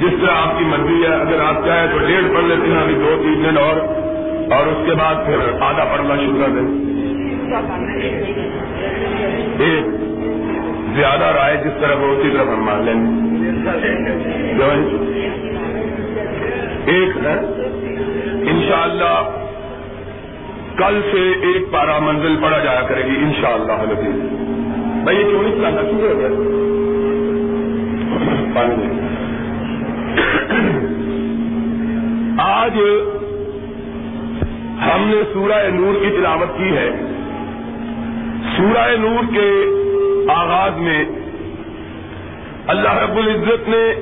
جس طرح آپ کی مرضی ہے، اگر آپ چاہیں تو ڈیڑھ پڑھ لیتے ہیں ابھی دو، تین دن اور اور اس کے بعد پھر آدھا پڑھنا شروع کر دیں ایک، زیادہ رائے جس طرح وہ اسی طرح ہم مان لیں ایک ہے، انشاءاللہ کل سے ایک پارا منزل پڑا جایا کرے گی، انشاءاللہ شاء اللہ بھائی، یہ کیوں نہیں چلانا شروع ہو گیا؟ آج ہم نے سورہ نور کی تلاوت کی ہے۔ سورہ نور کے آغاز میں اللہ رب العزت نے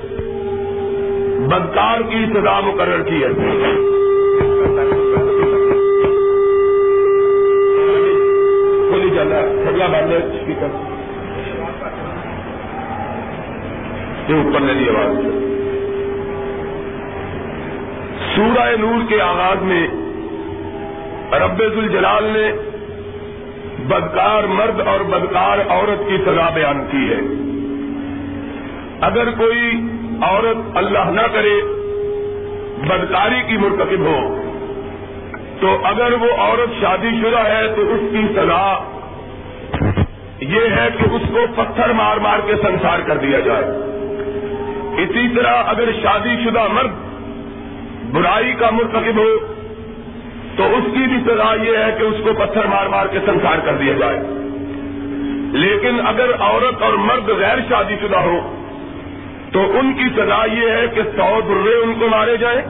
بدکار کی سزا مقرر کی ہے۔ کھولی جانا یہ اوپر نہیں آواز۔ سورہ نور کے آغاز میں رب الجلال نے بدکار مرد اور بدکار عورت کی سزا بیان کی ہے۔ اگر کوئی عورت اللہ نہ کرے، بدکاری کی مرتکب ہو، تو اگر وہ عورت شادی شدہ ہے، تو اس کی سزا یہ ہے کہ اس کو پتھر مار مار کے سنسار کر دیا جائے۔ اسی طرح اگر شادی شدہ مرد برائی کا مرتکب ہو، تو اس کی بھی سزا یہ ہے کہ اس کو پتھر مار مار کے سنسار کر دیا جائے۔ لیکن اگر عورت اور مرد غیر شادی شدہ ہو، تو ان کی سزا یہ ہے کہ سو درے ان کو مارے جائیں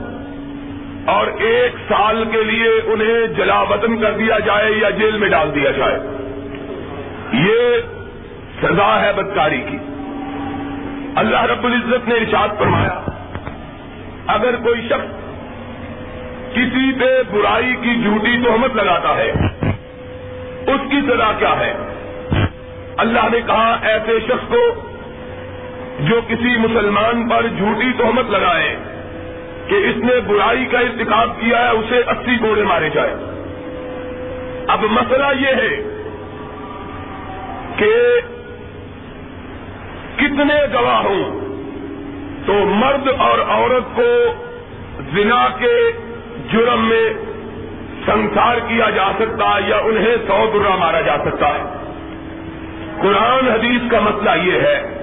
اور ایک سال کے لیے انہیں جلا وطن کر دیا جائے یا جیل میں ڈال دیا جائے۔ یہ سزا ہے بدکاری کی۔ اللہ رب العزت نے ارشاد فرمایا، اگر کوئی شخص کسی پہ برائی کی جھوٹی تہمت لگاتا ہے، اس کی سزا کیا ہے؟ اللہ نے کہا، ایسے شخص کو جو کسی مسلمان پر جھوٹی تہمت لگائے کہ اس نے برائی کا انتخاب کیا ہے، اسے اسی گوڑے مارے جائے۔ اب مسئلہ یہ ہے کہ کتنے گواہ ہوں تو مرد اور عورت کو زنا کے جرم میں سنسار کیا جا سکتا ہے یا انہیں سو درا مارا جا سکتا ہے۔ قرآن حدیث کا مسئلہ یہ ہے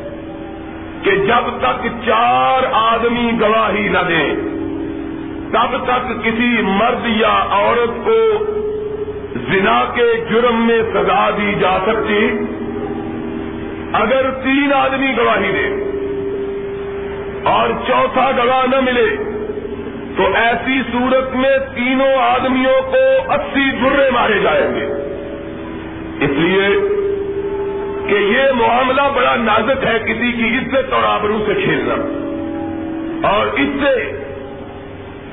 کہ جب تک چار آدمی گواہی نہ دیں، تب تک کسی مرد یا عورت کو زنا کے جرم میں سزا دی جا سکتی۔ اگر تین آدمی گواہی دے اور چوتھا گواہ نہ ملے تو ایسی صورت میں تینوں آدمیوں کو اسی برے مارے جائیں گے۔ اس لیے کہ یہ معاملہ بڑا نازک ہے کسی کی عزت اور آبرو سے کھیلنا۔ اور اس سے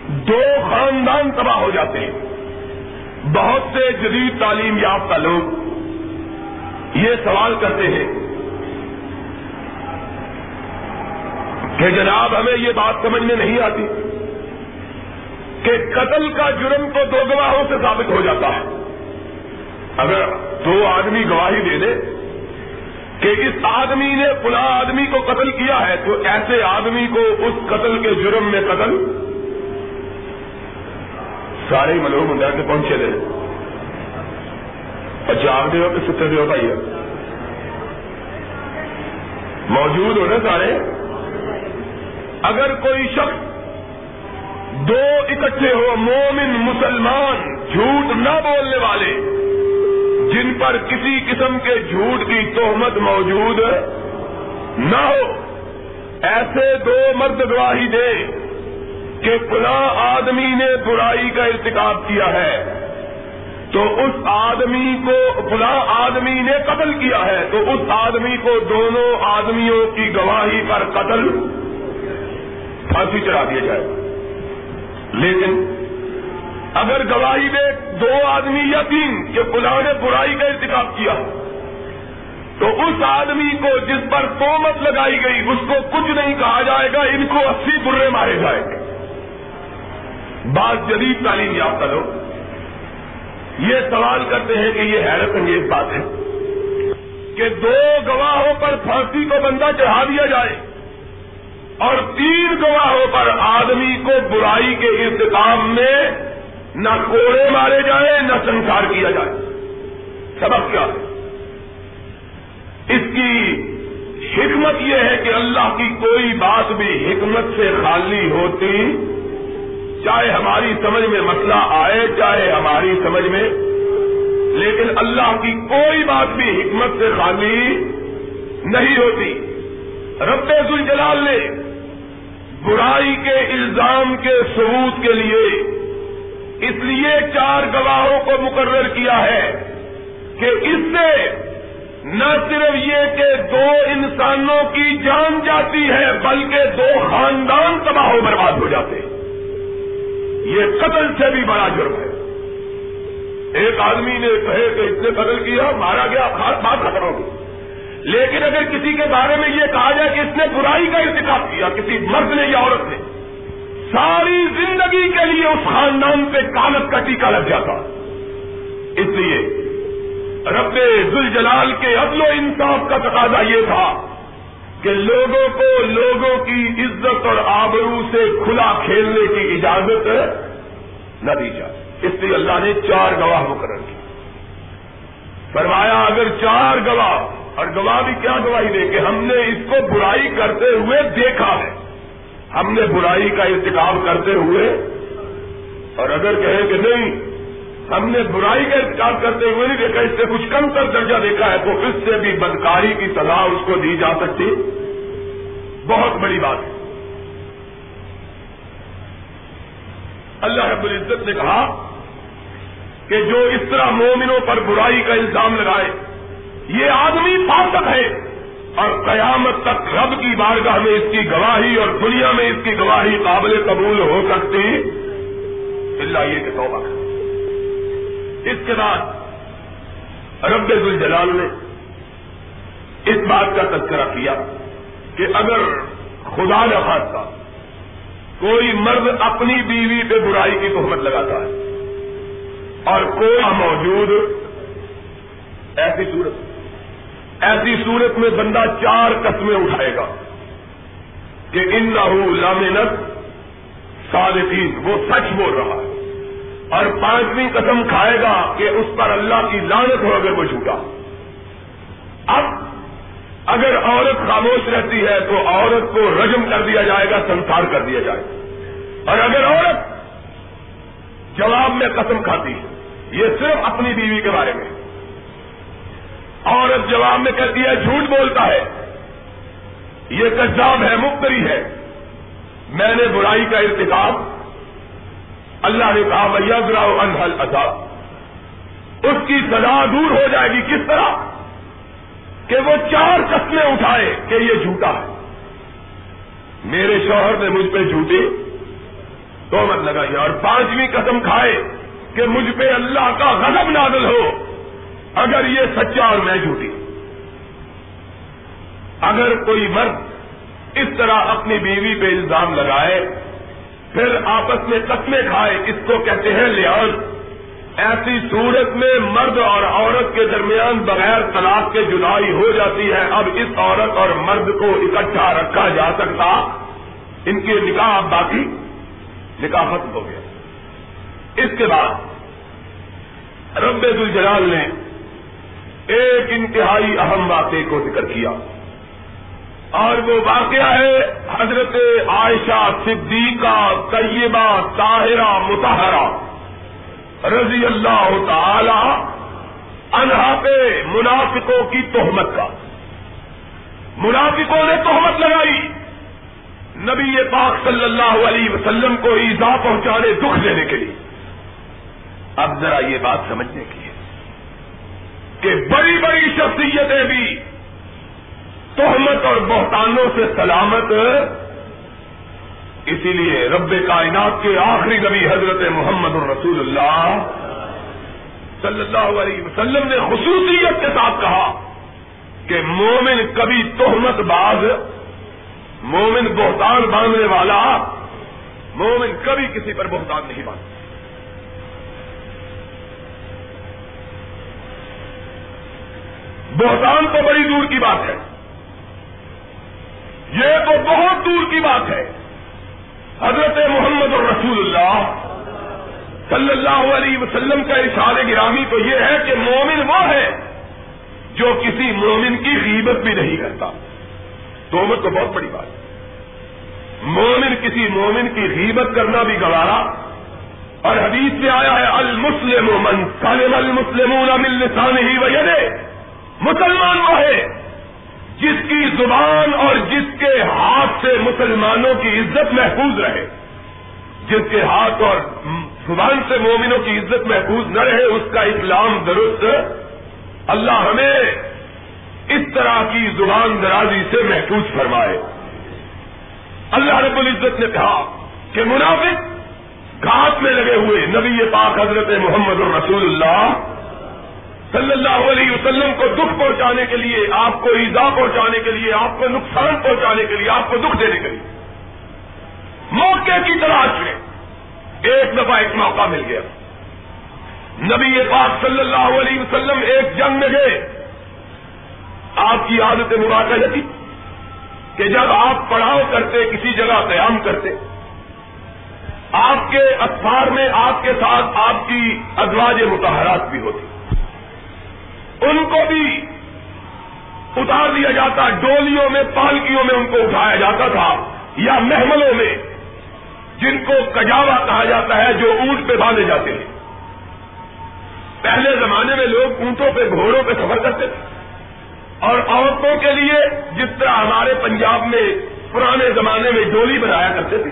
دو خاندان تباہ ہو جاتے ہیں۔ بہت سے جدید تعلیم یافتہ لوگ یہ سوال کرتے ہیں کہ جناب ہمیں یہ بات سمجھ میں نہیں آتی۔ کہ قتل کا جرم تو دو گواہوں سے ثابت ہو جاتا ہے۔ اگر دو آدمی گواہی دے دے کہ اس آدمی نے پلا آدمی کو قتل کیا ہے، تو ایسے آدمی کو اس قتل کے جرم میں قتل سارے ملوم ہو کے پہنچے دے۔ اچھا آپ دیو کہ ستر دیو بھائی۔ موجود ہو نا سارے۔ اگر کوئی شخص دو اکٹھے ہو مومن مسلمان جھوٹ نہ بولنے والے۔ جن پر کسی قسم کے جھوٹ کی تہمت موجود نہ ہو۔ ایسے دو مرد گواہی دے کہ فلاں آدمی نے برائی کا ارتکاب کیا ہے۔ تو اس آدمی کو فلاں آدمی نے قتل کیا ہے۔ تو اس آدمی کو دونوں آدمیوں کی گواہی پر قتل پھانسی چڑھا دیا جائے۔ لیکن اگر گواہی دے دو آدمی یا تین کہ فلاں نے برائی کا انتخاب کیا، تو اس آدمی کو جس پر تومت لگائی گئی، اس کو کچھ نہیں کہا جائے گا، ان کو اسی برے مارے جائیں گے۔ بعض جدید تعلیم یافتہ لوگ یہ سوال کرتے ہیں کہ یہ حیرت انگیز بات ہے کہ دو گواہوں پر پھانسی کو بندہ چڑھا دیا جائے۔ اور تین گواہوں پر آدمی کو برائی کے انتظام میں نہ کوڑے مارے جائیں، نہ سنسار کیا جائے۔ سبق کیا ہے؟ اس کی حکمت یہ ہے کہ اللہ کی کوئی بات بھی حکمت سے خالی ہوتی، چاہے ہماری سمجھ میں مسئلہ آئے، چاہے ہماری سمجھ میں، لیکن اللہ کی کوئی بات بھی حکمت سے خالی نہیں ہوتی۔ رب الجلال نے برائی کے الزام کے ثبوت کے لیے اس لیے چار گواہوں کو مقرر کیا ہے کہ اس سے نہ صرف یہ کہ دو انسانوں کی جان جاتی ہے، بلکہ دو خاندان تباہ و برباد ہو جاتے یہ قتل سے بھی بڑا جرم ہے۔ ایک آدمی نے کہے کہ اس نے قتل کیا، مارا گیا خاص بات ختم ہوگی لیکن اگر کسی کے بارے میں یہ کہا جائے کہ اس نے برائی کا انتخاب کیا، کسی مرد نے یا عورت نے، ساری زندگی کے لیے اس خاندان پہ کالت کا ٹیکا لگ جاتا۔ اس لیے رب ذوالجلال کے عدل و انصاف کا تقاضا یہ تھا کہ لوگوں کو لوگوں کی عزت اور آبرو سے کھلا کھیلنے کی اجازت نہ دی جائے۔ اس لیے اللہ نے چار گواہ مقرر کی فرمایا، اگر چار گواہ اور گواہ بھی کیا گواہی دے کہ ہم نے اس کو برائی کرتے ہوئے دیکھا ہے۔ ہم نے برائی کا انتخاب کرتے ہوئے اور اگر کہیں کہ نہیں، ہم نے برائی کا انتخاب کرتے ہوئے نہیں دیکھا، اس سے کچھ کم تر درجہ دیکھا ہے تو اس سے بھی بدکاری کی سزا اس کو دی جا سکتی۔ بہت بڑی بات ہے۔ اللہ رب العزت نے کہا کہ جو اس طرح مومنوں پر برائی کا الزام لگائے یہ آدمی فاسق ہے۔ اور قیامت تک رب کی بارگاہ میں اس کی گواہی اور دنیا میں اس کی گواہی قابل قبول ہو سکتی۔ اللہ یہ کہ توبہ اس کے بعد رب الجلال نے اس بات کا تذکرہ کیا کہ اگر خدا نہ خاصہ کوئی مرد اپنی بیوی پہ برائی کی تہمت لگاتا ہے اور کوئی موجود ایسی صورت ایسی صورت میں بندہ چار قسمیں اٹھائے گا کہ ان نہ لامنت صادقین، وہ سچ بول رہا ہے۔ اور پانچویں قسم کھائے گا کہ اس پر اللہ کی لانت ہو اگر وہ جھوٹا۔ اب اگر عورت خاموش رہتی ہے تو عورت کو رجم کر دیا جائے گا، سنسار کر دیا جائے گا۔ اور اگر عورت جواب میں قسم کھاتی ہے، یہ صرف اپنی بیوی کے بارے میں عورت جواب میں کہتی ہے، جھوٹ بولتا ہے۔ یہ کذاب ہے مختری ہے۔ میں نے برائی کا ارتکاب۔ اللہ نے کہا بھیا گراؤ انہل عذاب اس کی سزا دور ہو جائے گی کس طرح؟ کہ وہ چار قسمیں اٹھائے کہ یہ جھوٹا ہے۔ میرے شوہر نے مجھ پہ جھوٹے تو مت لگائی اور پانچویں قسم کھائے کہ مجھ پہ اللہ کا غضب نازل ہو۔ اگر یہ سچا اور میں جھوٹی۔ اگر کوئی مرد اس طرح اپنی بیوی پہ الزام لگائے، پھر آپس میں قسمیں کھائے، اس کو کہتے ہیں لحاظ ایسی صورت میں مرد اور عورت کے درمیان بغیر طلاق کے جدائی ہو جاتی ہے۔ اب اس عورت اور مرد کو اکٹھا رکھا جا سکتا۔ ان کے نکاح اب باقی۔ نکاح ختم ہو گیا۔ اس کے بعد رب الجلال نے ایک انتہائی اہم واقعے کو ذکر کیا۔ اور وہ واقعہ ہے حضرت عائشہ صدیقہ، طیبہ، طاہرہ متحرہ رضی اللہ تعالی انہا پہ منافقوں کی تہمت کا۔ منافقوں نے تہمت لگائی۔ نبی پاک صلی اللہ علیہ وسلم کو ایزا پہنچانے، دکھ دینے کے لیے۔ اب ذرا یہ بات سمجھنے کی۔ کہ بڑی بڑی شخصیتیں بھی تہمت اور بہتانوں سے سلامت، اسی لیے رب کائنات کے آخری نبی حضرت محمد الرسول اللہ صلی اللہ علیہ وسلم نے خصوصیت کے ساتھ کہا کہ مومن کبھی تہمت باز، مومن بہتان باندھنے والا، مومن کبھی کسی پر بہتان نہیں باندھتا۔ بہتان تو بڑی دور کی بات ہے۔ یہ تو بہت دور کی بات ہے۔ حضرت محمد الرسول اللہ صلی اللہ علیہ وسلم کا اشار گرامی تو یہ ہے کہ مومن وہ ہے جو کسی مومن کی غیبت بھی نہیں کرتا۔ تو تو بہت بڑی بات مومن کسی مومن کی غیبت کرنا بھی گوارا۔ اور حدیث میں آیا ہے، المسلم من سالم المسلم لسان ہی وجہ مسلمان وہ ہے جس کی زبان اور جس کے ہاتھ سے مسلمانوں کی عزت محفوظ رہے۔ جس کے ہاتھ اور زبان سے مومنوں کی عزت محفوظ نہ رہے، اس کا اسلام درست اللہ ہمیں اس طرح کی زبان درازی سے محفوظ فرمائے۔ اللہ رب العزت نے کہا کہ منافق گھاٹ میں لگے ہوئے نبی پاک حضرت محمد الرسول اللہ صلی اللہ علیہ وسلم کو دکھ پہنچانے کے لیے، آپ کو ایزا پہنچانے کے لیے، آپ کو نقصان پہنچانے کے لیے، آپ کو دکھ دینے کے لیے۔ موقع کی تلاش میں ایک دفعہ ایک موقع مل گیا۔ نبی پاک صلی اللہ علیہ وسلم ایک جنگ میں گئے۔ آپ کی عادت مراقع تھی کہ جب آپ پڑاؤ کرتے، کسی جگہ قیام کرتے، آپ کے اخبار میں، آپ کے ساتھ آپ کی ازواج متحرات بھی ہوتی۔ ان کو بھی اتار دیا جاتا، ڈولیوں میں، پالکیوں میں ان کو اٹھایا جاتا تھا یا محملوں میں، جن کو کجاوا کہا جاتا ہے جو اونٹ پہ باندھے جاتے ہیں۔ پہلے زمانے میں لوگ اونٹوں پہ، گھوڑوں پہ سفر کرتے تھے۔ اور عورتوں کے لیے جس طرح ہمارے پنجاب میں پرانے زمانے میں ڈولی بنایا کرتے تھے،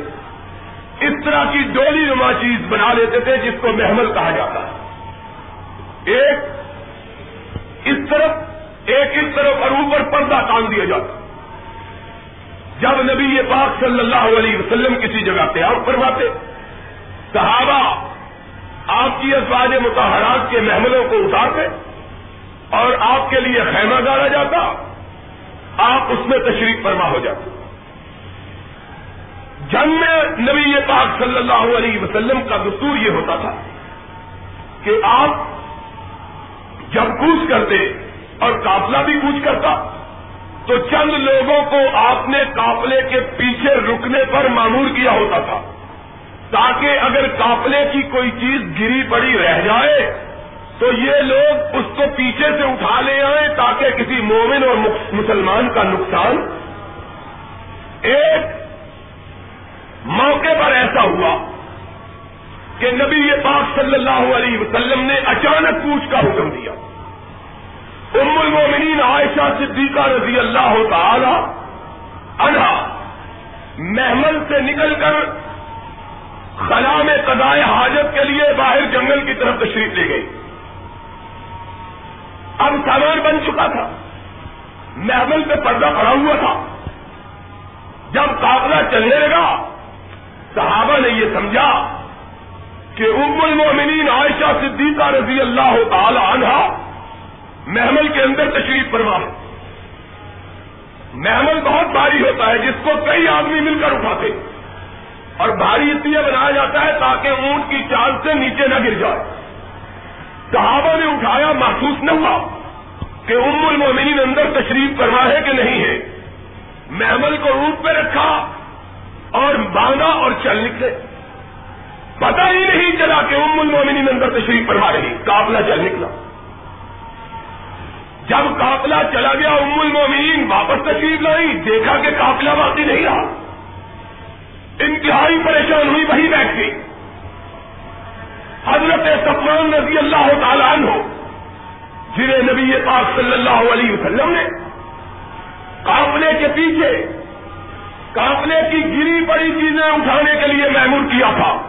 اس طرح کی ڈولی نما چیز بنا لیتے تھے جس کو محمل کہا جاتا۔ ہے ایک اس طرف ایک اس طرف اور اوپر پردہ ٹانگ دیا جاتا۔ جب نبی یہ پاک صلی اللہ علیہ وسلم کسی جگہ تیار کرواتے صحابہ آپ کی ازواج متحرات کے محملوں کو اتارتے اور آپ کے لیے خیمہ گاڑا جاتا، آپ اس میں تشریف فرما ہو جاتے۔ جنگ میں نبی پاک صلی اللہ علیہ وسلم کا دستور یہ ہوتا تھا کہ آپ جب کوچ کرتے اور قافلہ بھی کوچ کرتا۔ تو چند لوگوں کو آپ نے قافلے کے پیچھے رکنے پر معمور کیا ہوتا تھا، تاکہ اگر قافلے کی کوئی چیز گری پڑی رہ جائے، تو یہ لوگ اس کو پیچھے سے اٹھا لے آئے تاکہ کسی مومن اور مسلمان کا نقصان۔ ایک موقع پر ایسا ہوا کہ نبی یہ پاک صلی اللہ علیہ وسلم نے اچانک پوچھ کا حکم دیا۔ ام المومنین عائشہ صدیقہ رضی اللہ تعالی عنہا محمل سے نکل کر خلا میں قضائے حاجت کے لیے باہر جنگل کی طرف تشریف لے گئی اب سامان بن چکا تھا۔ محمل پہ پردہ پڑا ہوا تھا۔ جب قابلہ چلنے لگا، صحابہ نے یہ سمجھا کہ ام المومنین عائشہ صدیقہ رضی اللہ تعالی عنہ محمل کے اندر تشریف فرما محمل بہت بھاری ہوتا ہے، جس کو کئی آدمی مل کر اٹھاتے اور بھاری اس لیے بنایا جاتا ہے تاکہ اونٹ کی چال سے نیچے نہ گر جائے۔ صحابہ نے اٹھایا، محسوس نہ ہوا کہ ام المومنین اندر تشریف کرنا ہے کہ نہیں ہے۔ محمل کو روپ پہ رکھا اور باندھا اور چل نکلے۔ پتا ہی نہیں چلا کہ ام المومنین اندر تشریف فرما رہی کافلا چل نکلا۔ جب کافلا چلا گیا، ام المومنین واپس تشریف لائی۔ دیکھا کہ کافلا باقی نہیں رہا۔ انتہائی پریشان ہوئی وہی بیٹھ گئی۔ حضرت سفان رضی اللہ تعالیٰ عنہ، جنہیں نبی پاک صلی اللہ علیہ وسلم نے قافلے کے پیچھے، قافلے کی گری پڑی چیزیں اٹھانے کے لیے محمور کیا تھا۔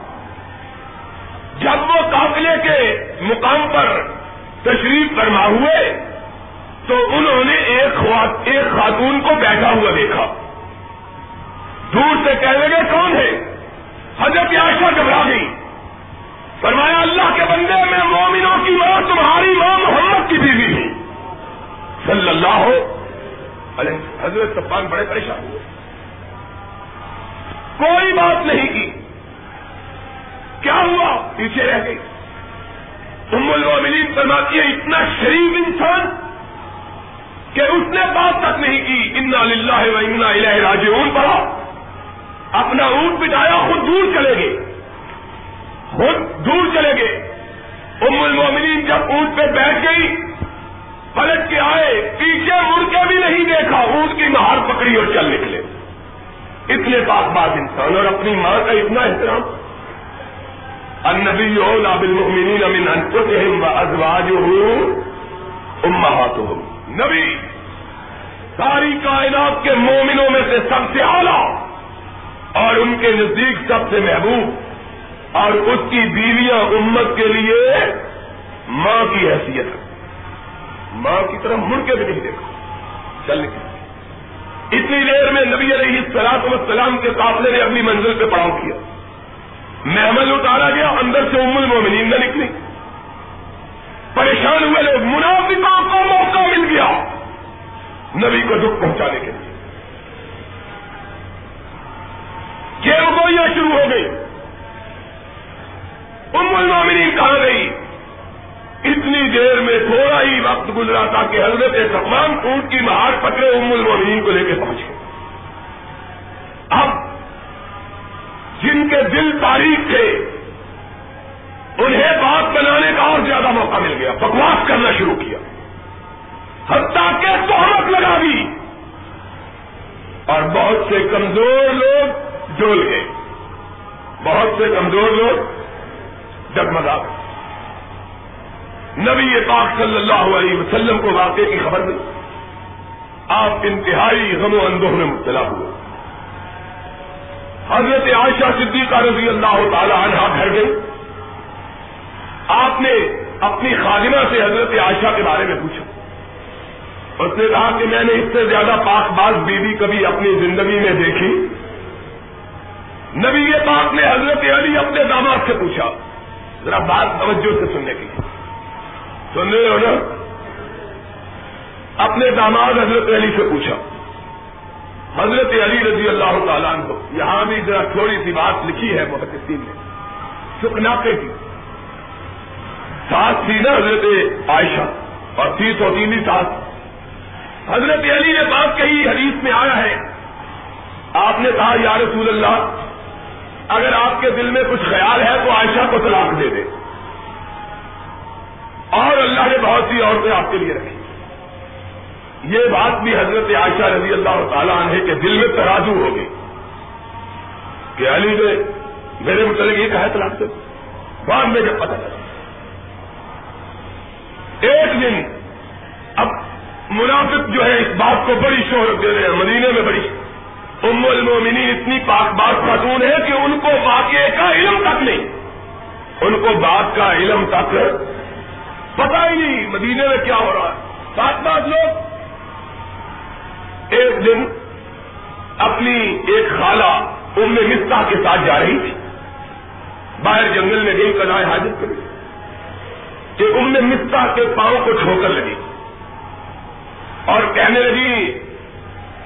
جب وہ قافلے کے مقام پر تشریف فرما ہوئے، تو انہوں نے ایک ایک خاتون کو بیٹھا ہوا دیکھا۔ دور سے کہنے لگے، کون ہے؟ حضرت عائشہ گھبرا گئی۔ فرمایا، اللہ کے بندے، میں مومنوں کی ماں، تمہاری ماں محمد کی بیوی ہوں۔ صلی اللہ ہو حضرت سفان بڑے پریشان ہوئے۔ کوئی بات نہیں کی۔ کیا ہوا؟ پیچھے رہ گئی۔ ام المومنین فرماتی ہے اتنا شریف انسان کہ اس نے بات تک نہیں کی۔ انا للہ و انا الہ راجعون۔ پڑھا۔ اپنا اونٹ بٹایا خود دور چلے گئے۔ خود دور چلے گئے۔ ام المومنین جب اونٹ پہ بیٹھ گئی، پلٹ کے آئے، پیچھے مڑ کے بھی نہیں دیکھا۔ اونٹ کی مہار پکڑی اور چل نکلے۔ اتنے پاک بات انسان اور اپنی ماں کا اتنا احترام۔ النبی اولا بالمؤمنین من انفسهم وازواجهم امهاتهم نبی، ساری کائنات کے مومنوں میں سے سب سے اعلیٰ اور ان کے نزدیک سب سے محبوب اور اس کی بیویاں امت کے لیے ماں کی حیثیت ہے۔ ماں کی طرف مڑ کے بھی نہیں دیکھا۔ چل اتنی دیر میں نبی علیہ السلاط والسلام کے قافلے نے اپنی منزل پہ پڑاؤ کیا۔ محمل اتارا گیا، اندر سے ام المومنین نہ نکلی۔ پریشان ہوئے لوگ، منافقوں کو موقع مل گیا نبی کو دکھ پہنچانے کے لیے۔ گوئیاں شروع ہو گئی۔ ام المومنین کہاں گئی؟ اتنی دیر میں تھوڑا ہی وقت گزرا تھا کہ حضرت تمام اونٹ کی مہار پکڑے ام المومنین کو لے کے پہنچے۔ اب جن کے دل تاریخ تھے، انہیں بات بنانے کا اور زیادہ موقع مل گیا، بکواس کرنا شروع کیا۔ حتیٰ کے تہمت لگا دی۔ اور بہت سے کمزور لوگ ڈول گئے۔ بہت سے کمزور لوگ ڈگمگا گئے۔ نبی پاک صلی اللہ علیہ وسلم کو واقعے کی خبر دی آپ انتہائی غم و اندوہ میں مبتلا ہوئے۔ حضرت عائشہ صدیقہ رضی اللہ تعالی عنہ گھر گئی آپ نے اپنی خادمہ سے حضرت عائشہ کے بارے میں پوچھا۔ اس نے کہا کہ میں نے اس سے زیادہ پاک باز بیوی کبھی اپنی زندگی میں دیکھی۔ نبی پاک نے حضرت علی اپنے داماد سے پوچھا۔ ذرا بات توجہ سے سننے کی سن رہے ہو نا؟ اپنے داماد حضرت علی سے پوچھا۔ حضرت علی رضی اللہ تعالیٰ کو یہاں بھی ذرا تھوڑی سی بات لکھی ہے محتسین نے سکناپے کی۔ ساتھ تھی نا حضرت عائشہ اور تھی سوتیلی ساتھ حضرت علی نے بات کہی، حدیث میں آیا ہے۔ آپ نے کہا، یا رسول اللہ، اگر آپ کے دل میں کچھ خیال ہے تو عائشہ کو طلاق دے دے۔ اور اللہ نے بہت سی عورتیں آپ کے لیے رکھی۔ یہ بات بھی حضرت عائشہ رضی اللہ تعالیٰ عنہ کے دل میں ترازو ہو گئی کہ علی نے میرے متعلق یہ کہا طلاق سے بعد میں جب پتہ چلا۔ ایک دن اب منافق جو ہے اس بات کو بڑی شہرت دے رہے ہیں، مدینے میں بڑی۔ ام المومنین اتنی پاک بات خاتون ہے کہ ان کو واقعے کا علم تک نہیں۔ ان کو بات کا علم تک پتا ہی نہیں مدینے میں کیا ہو رہا ہے۔ سات بات لوگ ایک دن اپنی ایک خالہ ام مستا کے ساتھ جا رہی تھی۔ باہر جنگل میں گئی کدائے حاجت کری۔ کہ ام مستا کے پاؤں کو ٹھوکر لگی۔ اور کہنے لگی،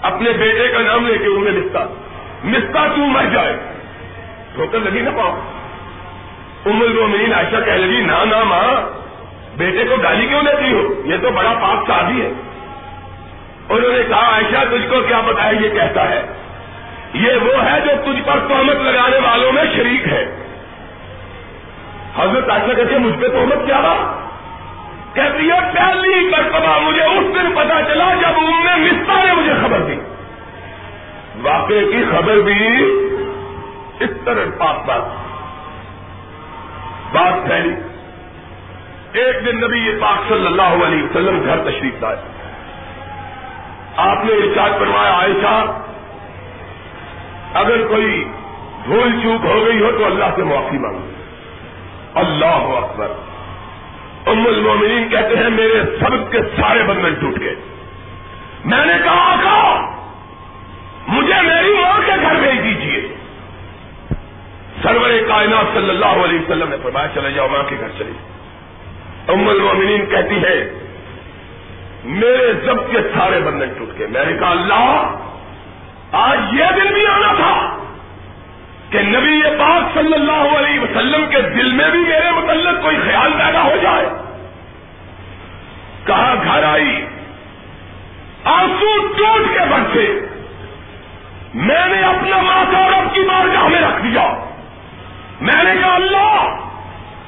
اپنے بیٹے کا نام لے کے ام مستا مستا تو مر جائے۔ ٹھوکر لگی نا پاؤں۔ ام المومنین عائشہ کہنے لگی نہ ماں، بیٹے کو گالی کیوں لیتی ہو؟ یہ تو بڑا پاک شادی ہے۔ انہوں نے کہا، عائشہ، تجھ کو کیا بتایا یہ کہتا ہے؟ یہ وہ ہے جو تجھ پر تہمت لگانے والوں میں شریک ہے۔ حضرت عائشہ کہتے مجھ پہ تہمت کیا تھا کہتی ہے، پہلی مرتبہ مجھے اس دن پتا چلا جب ان میں مستا نے مجھے خبر دی۔ واقعے کی خبر بھی اس طرح پاک بات۔ بات پھیلی۔ ایک دن نبی پاک صلی اللہ علیہ وسلم گھر تشریف لائے۔ آپ نے ارشاد بنوایا عائشہ، اگر کوئی بھول چوک ہو گئی ہو تو اللہ سے معافی مانگو۔ اللہ اکبر۔ ام المومنین کہتے ہیں، میرے سب کے سارے بندن ٹوٹ گئے۔ میں نے کہا، آقا، مجھے میری ماں کے گھر بھیج دیجیے سرور کائنات صلی اللہ علیہ وسلم نے فرمایا، چلے جاؤ، ماں کے گھر چلی ام المومنین کہتی ہے میرے سب کے سارے بندن ٹوٹ گئے۔ میں نے کہا، اللہ، آج یہ دن بھی آنا تھا کہ نبی پاک صلی اللہ علیہ وسلم کے دل میں بھی میرے متعلق کوئی خیال پیدا ہو جائے۔ کہا، گھر آئی، آنسو ٹوٹ کے بچے میں نے اپنا ماتھا رب کی بارگاہ میں رکھ دیا۔ میں نے کہا، اللہ،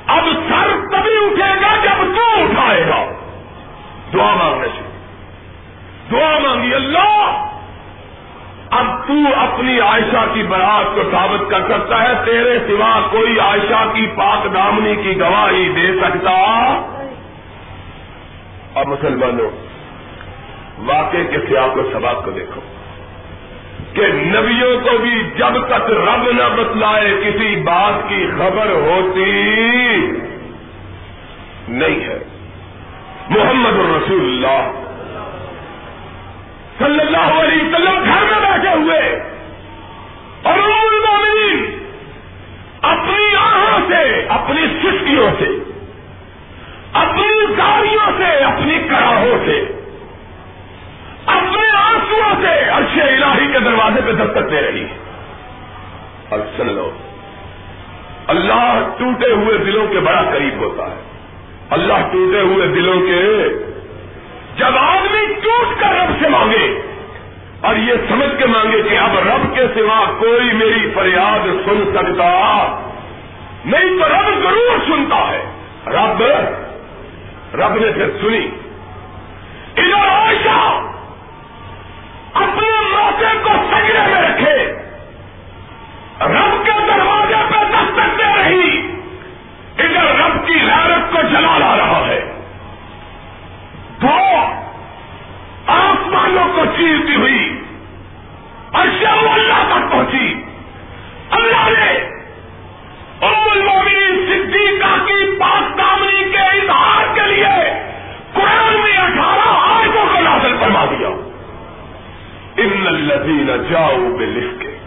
اب سر تبھی اٹھے گا جب تو اٹھائے گا۔ دعا مانگنے دعا مانگی، اللہ! اب تو اپنی عائشہ کی برات کو ثابت کر سکتا ہے، تیرے سوا کوئی عائشہ کی پاک دامنی کی گواہی دے سکتا۔ اور مسلمانوں واقع کے سیاق و سباب کو دیکھو کہ نبیوں کو بھی جب تک رب نہ بتلائے کسی بات کی خبر ہوتی نہیں ہے۔ محمد الرسول اللہ۔ صلی اللہ علیہ وسلم گھر میں بیٹھے ہوئے۔ اور المومنین اپنی آہوں سے، اپنی سسکیوں سے، اپنی گاڑیوں سے، اپنی کراہوں سے، اپنے آنسو سے عرش الہی کے دروازے پہ دستک دے رہی اب سن لو اللہ ٹوٹے ہوئے دلوں کے بڑا قریب ہوتا ہے۔ اللہ ٹوٹے ہوئے دلوں کے جب آدمی ٹوٹ کر رب سے مانگے اور یہ سمجھ کے مانگے کہ اب رب کے سوا کوئی میری فریاد سن سکتا، نہیں تو رب ضرور سنتا ہے۔ رب رب نے پھر سنی۔ ادھر عائشہ اپنے موقع کو سجرے میں رکھے۔ رب کے دروازے پہ دستک دے رہی۔ ادھر رب کی غیرت کو جلا لا رہا ہے دو آسمانوں کو چیرتی ہوئی اور اللہ تک پہنچی۔ اللہ نے ام المومنین صدیقہ کی پاک دامنی کے اظہار کے لیے قرآن میں اٹھارہ آیتوں کو نازل فرما دیا۔ ان الذین جاؤ بے لکھ کے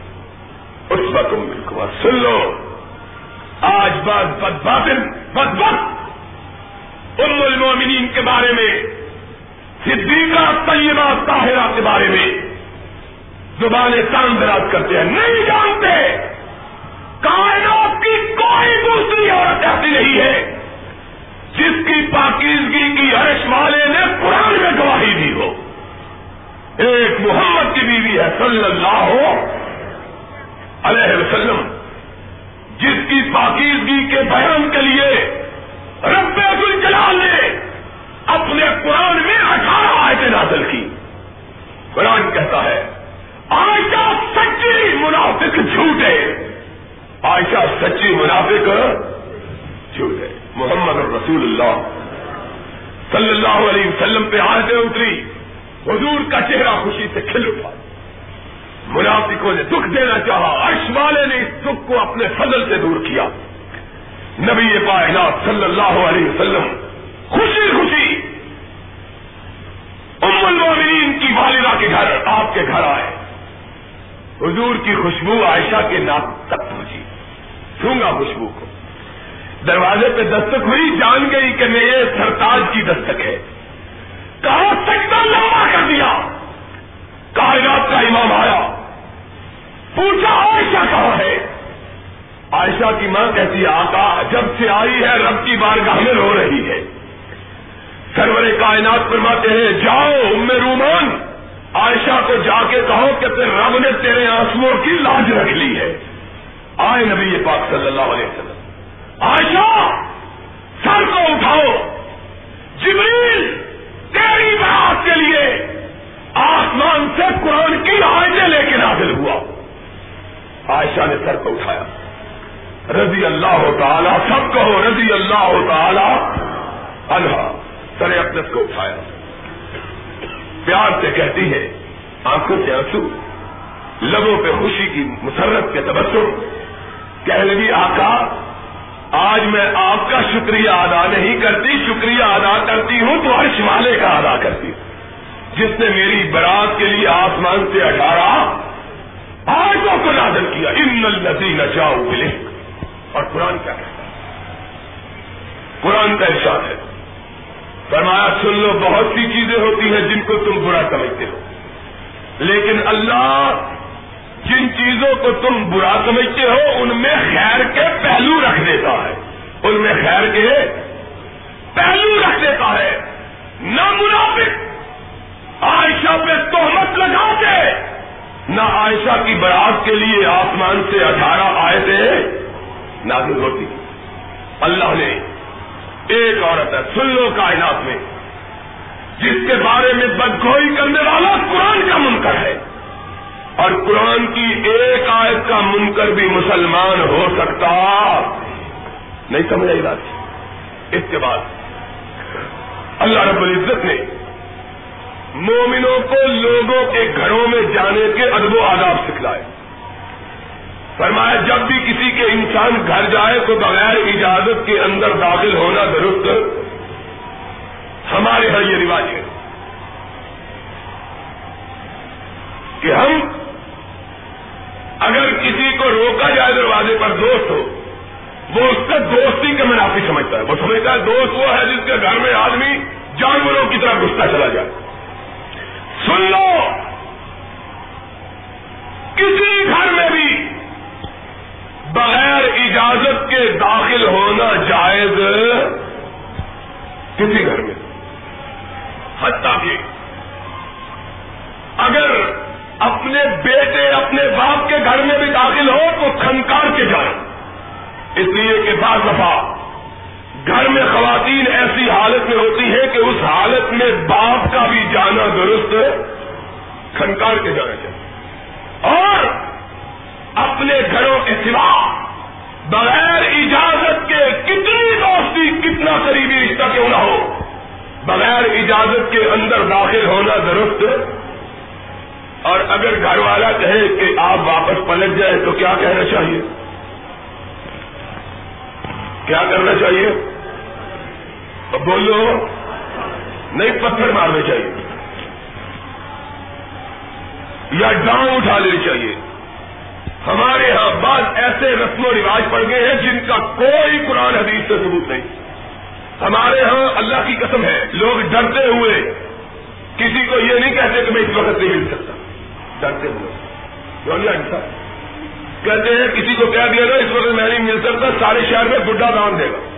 اس وقت تم سن لو آج بد باطل، بد ام المومنین کے بارے میں، صدیقہ طیبہ طاہرہ کے بارے میں زبان دراز کرتے ہیں۔ نہیں جانتے، کائنات کی کوئی دوسری عورت ایسی نہیں ہے جس کی پاکیزگی کی عرش والے نے قرآن میں گواہی دی ہو۔ ایک محمد کی بیوی ہے، صلی اللہ علیہ وسلم۔ جس کی پاکیزگی کے بیان کے لیے رب الجلال نے اپنے قرآن میں اٹھارہ آیتیں نازل کی۔ قرآن کہتا ہے، عائشہ سچی منافق جھوٹے۔ عائشہ سچی منافق جھوٹے۔ محمد رسول اللہ صلی اللہ علیہ وسلم پہ آیتیں اتری۔ حضور کا چہرہ خوشی سے کھل اٹھا۔ منافقوں نے دکھ دینا چاہا، عرش والے نے اس دکھ کو اپنے فضل سے دور کیا۔ نبی پائنات صلی اللہ علیہ وسلم خوشی خوشی ام المومنین کی والدہ کے گھر، آپ کے گھر آئے۔ حضور کی خوشبو عائشہ کے ناک تک پہنچی۔ سونگا خوشبو کو۔ دروازے پہ دستک ہوئی، جان گئی کہ میرے سرتاج کی دستک ہے۔ کہا سکتا لمبا کر دیا۔ کائنات کا امام آیا۔ پوچھا عائشہ کہاں ہے؟ عائشہ کی ماں کہتی آقا، جب سے آئی ہے، رب کی بارگاہ میں رو رہی ہے۔ سرور کائنات فرماتے ہیں، جاؤ، ام رومان عائشہ کو جا کے کہو کہ پھر رب نے تیرے آنسو کی لاج رکھ لی ہے۔ آئے نبی پاک صلی اللہ علیہ وسلم۔ عائشہ، سر کو اٹھاؤ۔ جبریل، تیری بات کے لیے آسمان سے قرآن کی آئے لے کے نازل ہوا۔ عائشہ نے سر کو اٹھایا۔ رضی اللہ تعالی، سب کہو رضی اللہ تعالی۔ اللہ سر اقدس کو اٹھایا۔ پیار سے کہتی ہے، آنکھوں سے آنسو، لبوں پہ خوشی کی مسرت کے تبسم۔ کہہ لگی، آقا، آج میں آپ کا شکریہ ادا نہیں کرتی، شکریہ ادا کرتی ہوں، تو ہر والے کا ادا کرتی ہوں۔ جس نے میری برات کے لیے آسمان سے اٹھارا آجوں کو نازل کیا۔ ان الزی نہ جاؤ اور قرآن کیا کہتا ہے؟ قرآن کا احساس ہے۔ فرمایا، سن لو، بہت سی چیزیں ہوتی ہیں جن کو تم برا سمجھتے ہو۔ لیکن اللہ جن چیزوں کو تم برا سمجھتے ہو، ان میں خیر کے پہلو رکھ دیتا ہے۔ ان میں خیر کے پہلو رکھ دیتا ہے۔ نہ منافق عائشہ پہ تہمت لگا کے نہ عائشہ کی برات کے لیے آسمان سے اٹھارہ آئے تھے نازل ہوتی اللہ نے ایک عورت ہے، سن لو کائنات میں، جس کے بارے میں بدگوئی کرنے والا قرآن کا منکر ہے۔ اور قرآن کی ایک آیت کا منکر بھی مسلمان ہو سکتا نہیں سمجھ آئی بات۔ اس کے بعد اللہ رب العزت نے مومنوں کو لوگوں کے گھروں میں جانے کے ادب و آداب سکھلائے۔ فرمایا، جب بھی کسی کے انسان گھر جائے تو بغیر اجازت کے اندر داخل ہونا درست ہمارے یہاں یہ رواج ہے کہ ہم اگر کسی کو روکا جائے دروازے پر دوست ہو، وہ اس کا دوستی کا منافی سمجھتا ہے۔ وہ سمجھتا ہے، دوست وہ ہے جس کے گھر میں آدمی جانوروں کی طرح گھستا چلا جائے۔ سن لو۔ کسی گھر میں بھی بغیر اجازت کے داخل ہونا جائز کسی گھر میں۔ حتیٰ کہ اگر اپنے بیٹے اپنے باپ کے گھر میں بھی داخل ہو تو کھنکار کے جائیں۔ اس لیے کہ بعض دفعہ گھر میں خواتین ایسی حالت میں ہوتی ہے کہ اس حالت میں باپ کا بھی جانا درست کھنکار کے جانا چاہیے۔ اور اپنے گھروں کے سوا بغیر اجازت کے کتنی دوستی، کتنا قریبی رشتہ کیوں نہ ہو، بغیر اجازت کے اندر داخل ہونا درست اور اگر گھر والا کہے کہ آپ واپس پلٹ جائیں تو کیا کہنا چاہیے؟ کیا کرنا چاہیے؟ بولو، نہیں پتھر مارنے چاہیے۔ یا ڈانگ اٹھا لینی چاہیے۔ ہمارے ہاں بعض ایسے رسم و رواج پڑ گئے ہیں جن کا کوئی قرآن حدیث سے ثبوت نہیں۔ ہمارے ہاں اللہ کی قسم ہے، لوگ ڈرتے ہوئے کسی کو یہ نہیں کہتے کہ میں اس وقت نہیں مل سکتا۔ ڈرتے ہوئے۔ کہتے ہیں، کسی کو کہہ دیا گا اس وقت میں نہیں مل سکتا سارے شہر میں بڈھا دان دے گا۔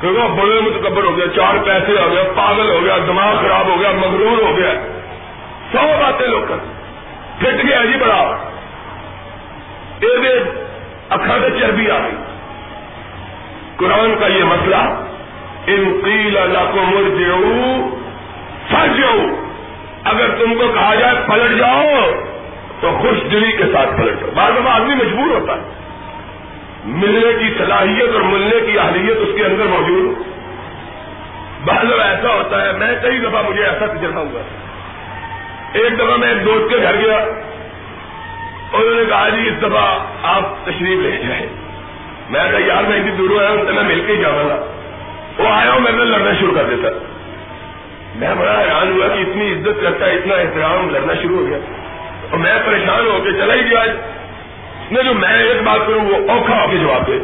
کیونکہ وہ بڑے متکبر ہو گیا، چار پیسے ہو گیا، پاگل ہو گیا، دماغ خراب ہو گیا، مغرور ہو گیا۔ سو باتیں لوگ کر پھٹ گیا جی بڑا۔ اکھا سے چربی آ گئی۔ قرآن کا یہ مسئلہ، ان قیل اللہ کو مرجعو فرجعو اگر تم کو کہا جائے پلٹ جاؤ تو خوش دلی کے ساتھ پلٹ بعض دفعہ آدمی مجبور ہوتا ہے۔ ملنے کی صلاحیت اور ملنے کی اہلیت اس کے اندر موجود ہو۔ بعض دفعہ ایسا ہوتا ہے، میں کئی دفعہ مجھے ایسا تجربہ ہوا۔ ایک دفعہ میں ایک دوست کے گھر گیا۔ انہوں نے کہا جی اس دفعہ آپ تشریف لے جائیں۔ میں کہا، یار، میں اتنی دور آیا ہوں، تو میں مل کے ہی جاؤں گا۔ وہ آیا ہوں میں لڑنا شروع کر دیتا۔ میں بڑا حیران ہوا کہ اتنی عزت کرتا ہے اتنا احترام، لڑنا شروع ہو گیا۔ اور میں پریشان ہو کے چلا ہی گیا میں جو میں ایک بات کروں، وہ اوکھا ہو کے جواب دے۔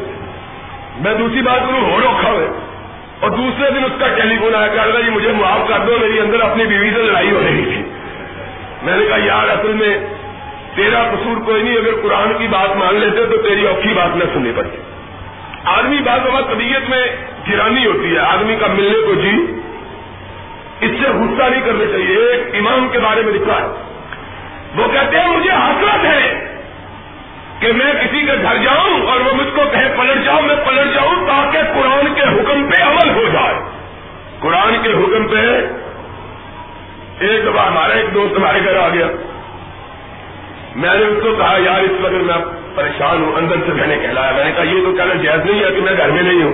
میں دوسری بات کروں اور اوکھا ہوئے اور دوسرے دن اس کا ٹیلی فون آیا کہ جی مجھے معاف کر دو، میری اندر اپنی بیوی سے لڑائی ہو رہی تھی۔ میں نے کہا، یار، اصل میں تیرا قصور کوئی نہیں، اگر قرآن کی بات مان لیتے تو تیری اوکھی بات نہ سننی پڑتی۔ آدمی بات بات طبیعت میں گرانی ہوتی ہے، آدمی کا ملنے کو جی اس سے غصہ نہیں کرنا چاہیے۔ ایک امام کے بارے میں لکھا ہے۔ وہ کہتے ہیں مجھے حسرت ہے کہ میں کسی کے گھر جاؤں اور وہ مجھ کو کہے پلٹ جاؤں میں پلٹ جاؤں تاکہ قرآن کے حکم پہ عمل ہو جائے۔ قرآن کے حکم پہ ایک دفعہ ہمارا ایک دوست ہمارے گھر آ گیا۔ میں نے اس کو کہا، یار، اس وقت میں پریشان ہوں، اندر سے میں نے کہلایا۔ میں نے کہا، یہ تو کہنا جائز نہیں ہے کہ میں گھر میں نہیں ہوں۔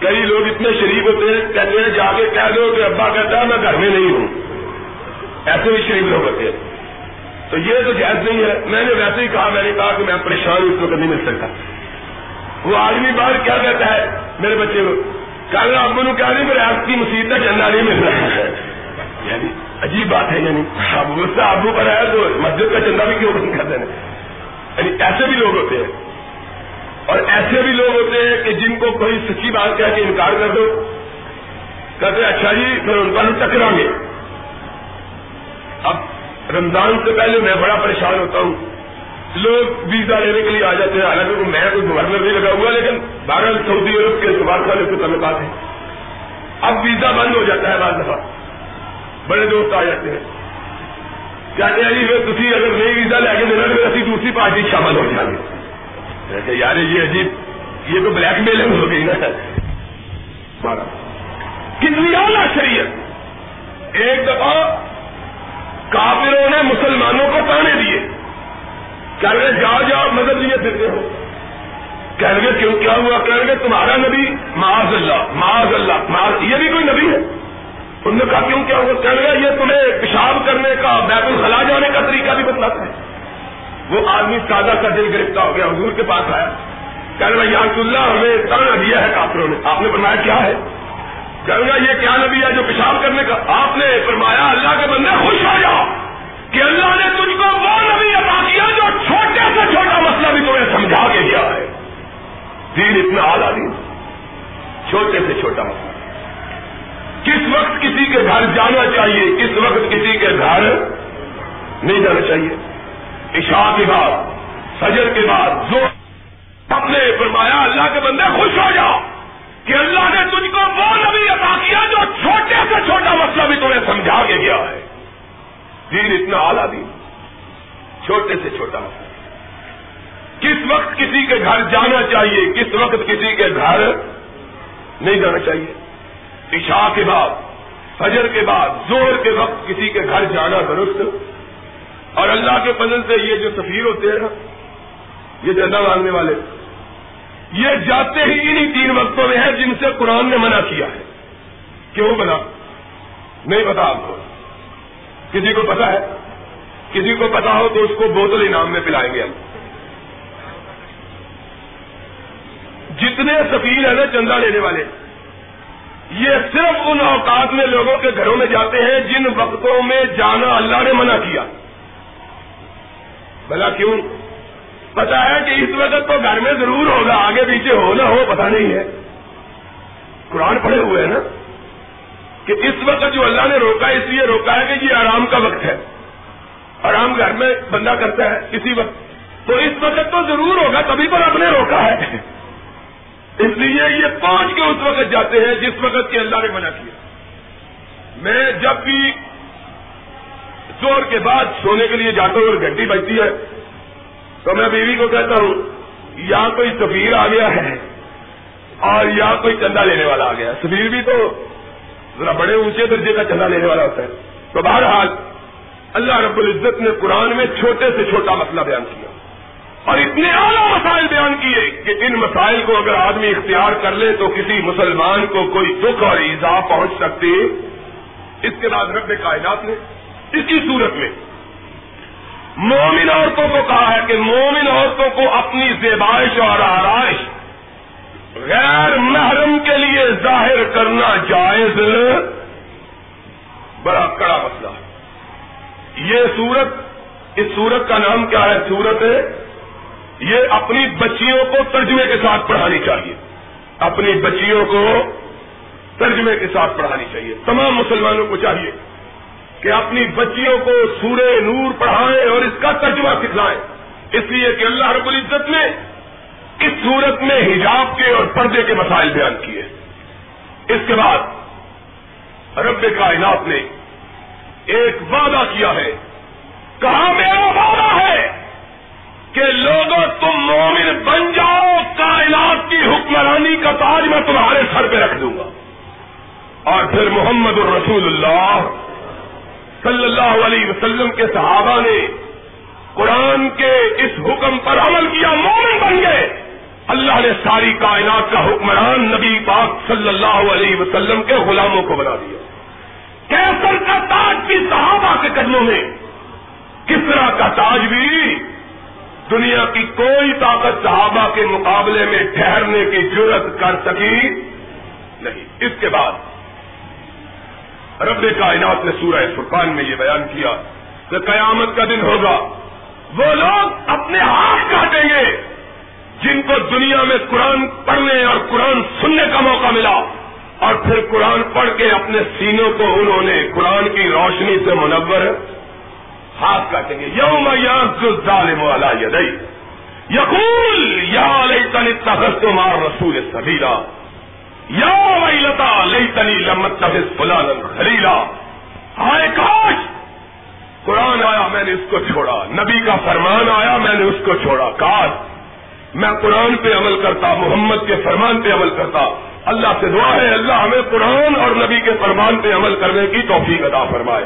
کئی لوگ اتنے شریف ہوتے ہیں، کہتے ہیں، جا کے کہہ دو کہ ابا کہتا ہے، میں گھر میں نہیں ہوں۔ ایسے بھی شریف لوگ ہوتے ہیں۔ تو یہ تو جائز نہیں ہے۔ میں نے ویسے ہی کہا، میں نے کہا کہ میں پریشان ہوں اس کو نہیں مل سکتا۔ وہ آدمی باہر کیا کہتا ہے، میرے بچے کو کہنا ابو نے کہا نہیں، میرے آپ کی مصیبت چندہ نہیں مل رہا۔ ہے یعنی عجیب بات ہے یعنی اب اس سے آبو پر آیا تو مسجد کا چندہ بھی کیوں بند کرتے ہیں یعنی ایسے بھی لوگ ہوتے ہیں۔ اور ایسے بھی لوگ ہوتے ہیں کہ جن کو کوئی سچی بات کہہ کے انکار کر دو۔ کہتے اچھا جی پھر ان پر ٹکرا گے۔ اب رمضان سے پہلے میں بڑا پریشان ہوتا ہوں۔ لوگ ویزا لینے کے لیے آ جاتے ہیں۔ حالانکہ میں کوئی گورنر نہیں لگا ہوا، لیکن بارہ سعودی عرب کے اعتبار والے سے تعلقات ہیں اب ویزا بند ہو جاتا ہے بعض دفعہ۔ بڑے دوست آ جاتے ہیں۔ کہتے ہیں جی تھی اگر نئی ویزا لے کے دینا تو اسی دوسری پارٹی شامل ہو جائیں گے۔ یار، یہ عجیب، یہ تو بلیک میلنگ ہو گئی نا۔ کتنی اعلیٰ شریعت۔ ایک دفعہ کافروں نے مسلمانوں کو تانے دیے۔ کہہ رہے جاؤ جاؤ مدد لیے پھرتے ہو۔ کہہ رہے کیوں، کیا ہوا؟ کہہ رہے تمہارا نبی معاذ اللہ معاذ اللہ، معاذ، یہ بھی کوئی نبی ہے؟ انہوں نے کہا، کیوں، کیا ہوا؟ کہہ رہے یہ تمہیں پیشاب کرنے کا، بیت الخلا جانے کا طریقہ بھی بتلاتا ہے وہ آدمی تازہ کا دل گرفتار ہو گیا، حضور کے پاس آیا۔ کہہ رہے یا اللہ، ہمیں تانا دیا ہے کافروں نے۔ آپ نے فرمایا، کیا ہے؟ کہہ رہا یہ کیا نبی ہے جو پیشاب کرنے کا؟ آپ نے فرمایا، اللہ کے بندے خوش ہو جاؤ کہ اللہ نے تجھ کو وہ نبی عطا کیا جو چھوٹے سے چھوٹا مسئلہ بھی تمہیں سمجھا کے دیا ہے۔ دین اتنا اعلیٰ دین چھوٹے سے چھوٹا مسئلہ۔ کس وقت کسی کے گھر جانا چاہیے؟ کس وقت کسی کے گھر نہیں جانا چاہیے؟ عشاء کے بعد سجر کے بعد جو اپنے فرمایا، اللہ کے بندے خوش ہو جاؤ۔ کہ اللہ نے تجھ کو وہ نبی عطا کیا جو چھوٹے سے چھوٹا مسئلہ بھی تمہیں سمجھا کے گیا ہے۔ دین اتنا اعلیٰ دین۔ چھوٹے سے چھوٹا مسئلہ۔ کس وقت کسی کے گھر جانا چاہیے، کس وقت کسی کے گھر نہیں جانا چاہیے۔ عشاء کے بعد، فجر کے بعد زور کے وقت کسی کے گھر جانا درست۔ اور اللہ کے فضل سے یہ جو سفیر ہوتے ہیں نا یہ جندا مانگنے والے۔ یہ جاتے ہی انہیں تین وقتوں میں ہیں جن سے قرآن نے منع کیا ہے۔ کیوں بنا نہیں پتا آپ کو۔ کسی کو پتا ہے؟ کسی کو پتا ہو تو اس کو بوتل انعام میں پلائیں گے ہم۔ جتنے سفیر ہیں نا چندہ لینے والے، یہ صرف ان اوقات میں لوگوں کے گھروں میں جاتے ہیں جن وقتوں میں جانا اللہ نے منع کیا۔ بلا کیوں؟ پتا ہے کہ اس وقت تو گھر میں ضرور ہوگا، آگے پیچھے ہو نہ ہو، پتا نہیں ہے۔ قرآن پڑے ہوئے ہیں نا؟ کہ اس وقت جو اللہ نے روکا، اس لیے روکا ہے کہ یہ آرام کا وقت ہے۔ آرام گھر میں بندہ کرتا ہے اسی وقت۔ تو اس وقت تو ضرور ہوگا، تبھی پر آپ نے روکا ہے۔ اس لیے یہ پہنچ کے اس وقت جاتے ہیں جس وقت کی اللہ نے منع کیا۔ میں جب بھی زور کے بعد سونے کے لیے جاتا ہوں اور گھنٹی بجتی ہے تو میں بیوی کو کہتا ہوں، یا کوئی سفیر آ گیا ہے اور یا کوئی چندہ لینے والا آ گیا۔ سفیر بھی تو ذرا بڑے اونچے درجے کا چندہ لینے والا ہوتا ہے۔ تو بہرحال اللہ رب العزت نے قرآن میں چھوٹے سے چھوٹا مسئلہ بیان کیا۔ اور اتنے اعلیٰ مسائل بیان کیے کہ ان مسائل کو اگر آدمی اختیار کر لے تو کسی مسلمان کو کوئی دکھ اور ایزا پہنچ سکتی۔ اس کے بعد رب کائنات نے اسی صورت میں مومن عورتوں کو کہا ہے کہ مومن عورتوں کو اپنی زیبائش اور آرائش غیر محرم کے لیے ظاہر کرنا جائز بڑا کڑا مسئلہ ہے۔ یہ سورت، اس سورت کا نام کیا ہے؟ سورت ہے، یہ اپنی بچیوں کو ترجمے کے ساتھ پڑھانی چاہیے۔ اپنی بچیوں کو ترجمے کے ساتھ پڑھانی چاہیے۔ تمام مسلمانوں کو چاہیے۔ کہ اپنی بچیوں کو سورہ نور پڑھائیں اور اس کا ترجمہ سکھلائیں اس لیے کہ اللہ رب العزت نے اس صورت میں حجاب کے اور پردے کے مسائل بیان کیے۔ اس کے بعد رب کائنات نے ایک وعدہ کیا ہے۔ کہا میرا وعدہ ہے؟ کہ لوگوں، تم مومن بن جاؤ، کائنات کی حکمرانی کا تاج میں تمہارے سر پہ رکھ دوں گا۔ اور پھر محمد الرسول اللہ صلی اللہ علیہ وسلم کے صحابہ نے قرآن کے اس حکم پر عمل کیا، مومن بن گئے۔ اللہ نے ساری کائنات کا حکمران نبی پاک صلی اللہ علیہ وسلم کے غلاموں کو بنا دیا۔ کیسر کا تاج بھی صحابہ کے قدموں میں۔ کس طرح کا تاج بھی۔ دنیا کی کوئی طاقت صحابہ کے مقابلے میں ٹھہرنے کی ضرورت کر سکی نہیں۔ اس کے بعد رب کائنات نے سورہ فرقان میں یہ بیان کیا کہ قیامت کا دن ہوگا۔ وہ لوگ اپنے ہاتھ کاٹیں گے جن کو دنیا میں قرآن پڑھنے اور قرآن سننے کا موقع ملا۔ اور پھر قرآن پڑھ کے اپنے سینوں کو انہوں نے قرآن کی روشنی سے منور ہاتھ کاٹیں گے۔ یوم ظالم والا یدئی یقول یا علیہ تن تمار رسول سبیلا۔ یا ویلتا لئی تنی لمت فلان خلیلا۔ آئے کاش! قرآن آیا میں نے اس کو چھوڑا۔ نبی کا فرمان آیا میں نے اس کو چھوڑا۔ کاش! میں قرآن پہ عمل کرتا، محمد کے فرمان پہ عمل کرتا۔ اللہ سے دعا ہے، اللہ ہمیں قرآن اور نبی کے فرمان پہ عمل کرنے کی توفیق ادا فرمائے۔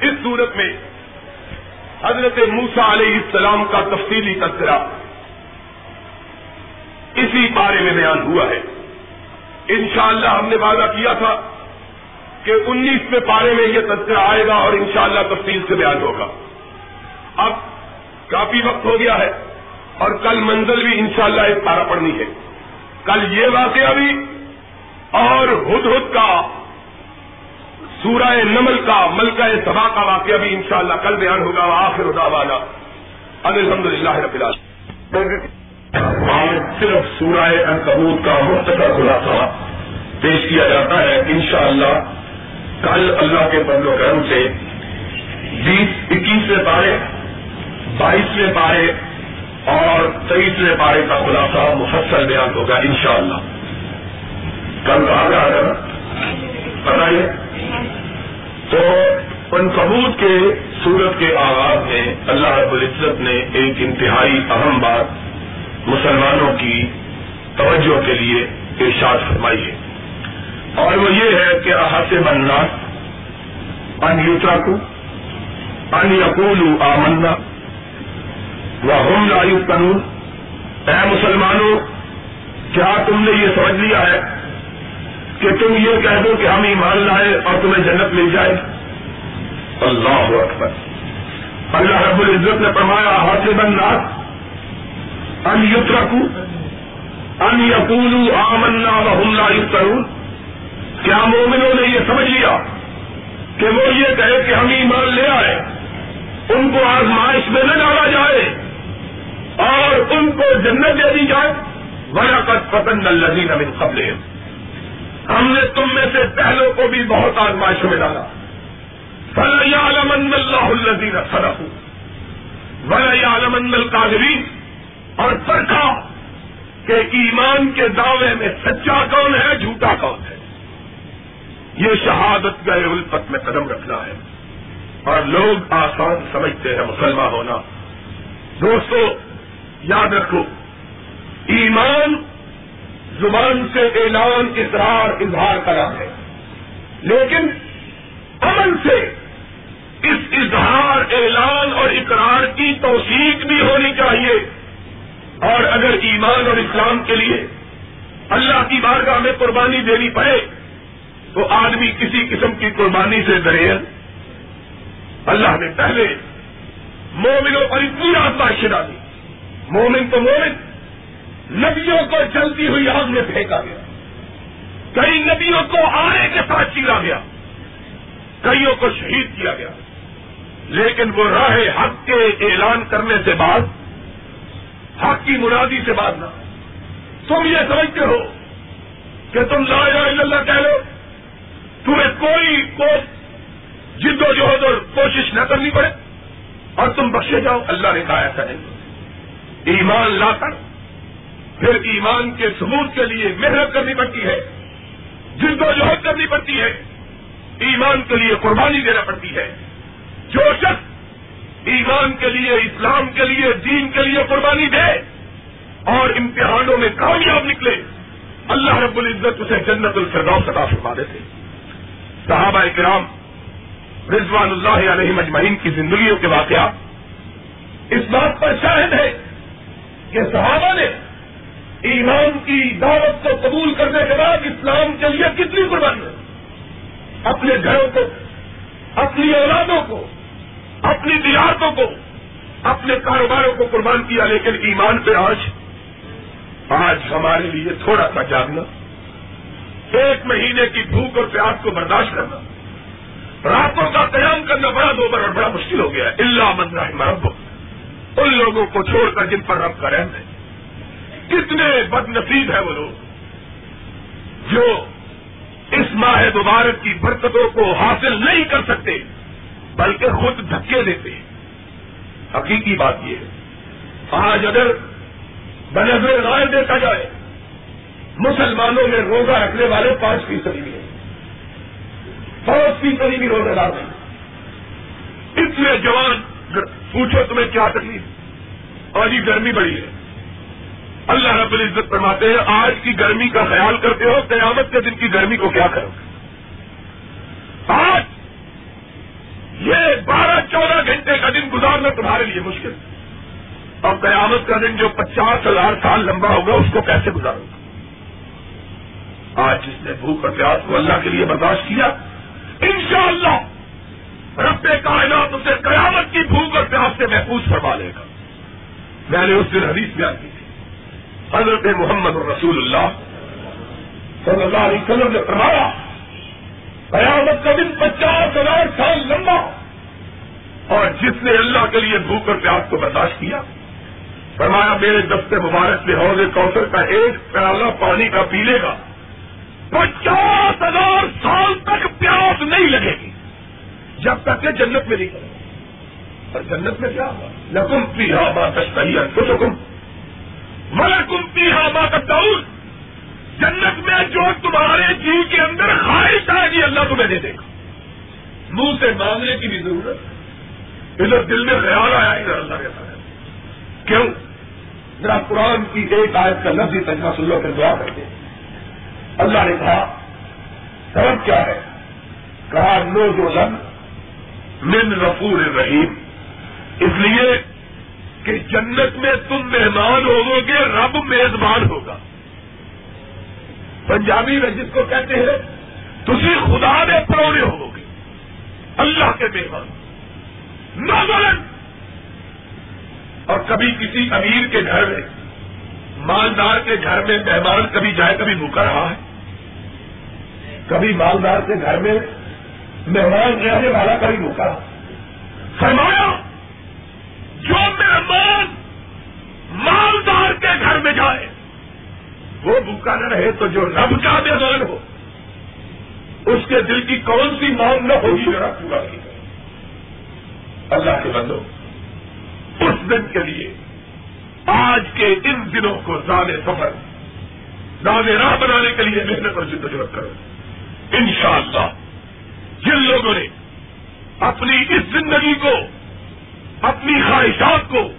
اس صورت میں حضرت موسا علیہ السلام کا تفصیلی تذکرہ اسی بارے میں بیان ہوا ہے۔ انشاءاللہ ہم نے وعدہ کیا تھا کہ انیسویں پارے میں یہ تذکرہ آئے گا اور انشاءاللہ تفصیل سے بیان ہوگا۔ اب کافی وقت ہو گیا ہے اور کل منزل بھی انشاءاللہ ایک پارا پڑنی ہے۔ کل یہ واقعہ بھی اور ہد ہد کا سورہ نمل کا ملکہ سبا کا واقعہ بھی انشاءاللہ کل بیان ہوگا۔ آخر ادا والا الحمد للہ رب آج صرف سورہ انکبوت کا مختصر خلاصہ پیش کیا جاتا ہے۔ انشاءاللہ کل اللہ کے بند و کرم سے بیس، اکیسویں پارے، بائیسویں پارے اور تیئیسویں پارے کا خلاصہ مفصل بیان ہوگا انشاءاللہ۔ کل کہا جا رہا بتائیے؟ تو ان ثبوت کے، سورت کے آغاز میں اللہ رب العزت نے ایک انتہائی اہم بات مسلمانوں کی توجہ کے لیے ارشاد فرمائی ہے اور وہ یہ ہے کہ احاط بننا ان یوترا کو ان یقول آمنا وہ ہوم لائی قانون اے مسلمانوں، کیا تم نے یہ سمجھ لیا ہے کہ تم یہ کہہ دو کہ ہم ایمان لائے اور تمہیں جنت مل جائے؟ اللہ اکبر۔ اللہ رب العزت نے فرمایا ہاتھ بننا ان یوترکو ان یقول آمنا و لا کروں کیا مومنوں نے یہ سمجھ لیا کہ وہ یہ کہے کہ ہم ایمان لے آئے، ان کو آزمائش میں نہ ڈالا جائے اور ان کو جنت دے دی جائے۔ ورقت پسند الزین امن قبل ہم نے تم میں سے پہلوں کو بھی بہت آزمائشوں میں ڈالا۔ فل عالمند اللہ الزین سرف ول اور پرکھا کہ ایمان کے دعوے میں سچا کون ہے، جھوٹا کون ہے؟ یہ شہادت گئے الفت میں قدم رکھنا ہے۔ اور لوگ آسان سمجھتے ہیں، مسلمان ہونا۔ دوستو، یاد رکھو، ایمان زبان سے اعلان اظہار اظہار کرا ہے۔ لیکن عمل سے اس اظہار، اعلان اور اقرار کی توثیق بھی ہونی چاہیے۔ اور اگر ایمان اور اسلام کے لیے اللہ کی بارگاہ میں قربانی دینی پڑے تو آدمی کسی قسم کی قربانی سے ڈرے۔ اللہ نے پہلے مومنوں پر اتنی آزمائش ڈالی مومن تو مومن، نبیوں کو چلتی ہوئی آگ میں پھینکا گیا۔ کئی نبیوں کو آنے کے ساتھ چیلا گیا۔ کئیوں کو شہید کیا گیا۔ لیکن وہ راہ حق کے اعلان کرنے سے بعد حق کی مرادی سے بات نہ۔ تم یہ سمجھتے ہو کہ تم لا الہ الا اللہ کہہ لو۔ تمہیں کوئی کو جد و جہد اور کوشش نہ کرنی پڑے۔ اور تم بخشے جاؤ۔ اللہ نے کہا ایسا نہیں۔ ایمان لا کر پھر ایمان کے ثبوت کے لیے محنت کرنی پڑتی ہے۔ جد و جہد کرنی پڑتی ہے۔ ایمان کے لیے قربانی دینا پڑتی ہے۔ جو شخص ایمان کے لیے، اسلام کے لیے، دین کے لیے قربانی دے اور امتحانوں میں کامیاب نکلے۔ اللہ رب العزت اسے جنت الفردوس عطا فرما دیتے۔ صحابہ کرام رضوان اللہ علیہ مجمعین کی زندگیوں کے واقعات اس بات پر شاہد ہے کہ صحابہ نے ایمان کی دعوت کو قبول کرنے کے بعد اسلام کے لیے کتنی قربانی اپنے گھروں کو، اپنی اولادوں کو اپنی تجارتوں کو، اپنے کاروباروں کو قربان کیا، لیکن ایمان پہ آج آج ہمارے لیے تھوڑا سا جاننا ایک مہینے کی بھوک اور پیاس کو برداشت کرنا، راتوں کا قیام کرنا بڑا دو بڑا بڑا مشکل ہو گیا اللہ من رحم رب ان لوگوں کو چھوڑ کر جن پر رب کا رحم ہے۔ کتنے بد نصیب ہے وہ لوگ، جو اس ماہ مبارک کی برکتوں کو حاصل نہیں کر سکتے۔ بلکہ خود دھکے دیتے ہیں۔ حقیقی بات یہ ہے۔ آج اگر بنظر رائے دیکھا جائے، مسلمانوں میں روزہ رکھنے والے پانچ فیصدی ہیں۔ سو فیصدی بھی روزے دار نہیں اتنے جوان، پوچھو تمہیں کیا تکلیف۔ اور یہ گرمی بڑی ہے۔ اللہ رب العزت فرماتے ہیں، آج کی گرمی کا خیال کرتے ہو، قیامت کے دن کی گرمی کو کیا کرو۔ آج یہ بارہ چودہ گھنٹے کا دن گزارنا تمہارے لیے مشکل اور قیامت کا دن جو پچاس ہزار سال لمبا ہوگا، اس کو کیسے گزاروں گا؟ آج جس نے بھوک اور پیاس کو اللہ کے لیے برداشت کیا، انشاءاللہ رب کائنات اسے قیامت کی بھوک اور پیاس سے محفوظ فرما لے گا۔ میں نے اس دن حدیث بیان کی تھی۔ حضرت محمد رسول اللہ صلی اللہ علیہ وسلم نے فرمایا، قیامت کا دن پچاس ہزار سال لمبا اور جس نے اللہ کے لیے بھوک اور پیاس کو برداشت کیا، فرمایا، میرے دفتے مبارک میں حوض کوثر کا ایک پیالہ پانی کا پی لے گا پچاس ہزار سال تک پیاس نہیں لگے گی۔ جب تک کہ جنت میں نہیں کرے اور جنت میں کیا ہوگا؟ لکم پی ہا بات کچھ حکم ملکم پی ہا بات جنت میں جو تمہارے جی کے اندر خواہش آئے گی، اللہ تمہیں دے دے گا۔ منہ سے مانگنے کی بھی ضرورت۔ ہے ادھر دل میں خیال آیا ادھر اللہ کے ساتھ۔ کیوں؟ ذرا قرآن کی ایک آیت کا لفظ تجمہ سن لو پھر دعا کرتے اللہ نے کہا، سبب کیا ہے؟ کہا نو جو لم من رفور رحیم۔ اس لیے کہ جنت میں تم مہمان ہوگو گے، رب میزبان ہوگا۔ پنجابی میں جس کو کہتے ہیں تھی خدا میں پرونے ہو گے۔ اللہ کے مہمان نوزن اور کبھی کسی امیر کے گھر میں، مالدار کے گھر میں مہمان کبھی جائے، کبھی بھوکا رہا ہے۔ کبھی مالدار کے گھر میں مہمان رہنے والا کبھی بھوکا رہا فرمایا، جو مہمان مالدار کے گھر میں جائے، وہ بھوکا نہ رہے تو جو رب کا مہمان ہو، اس کے دل کی کون سی مانگ نہ ہوگی ذرا پورا کی اللہ کے بندو، اس دن کے لیے آج کے ان دنوں کو زیادہ سفر زیادہ راہ بنانے کے لیے محنت اور جدوجہد کرو۔ انشاءاللہ، جن لوگوں نے اپنی اس زندگی کو، اپنی خواہشات کو،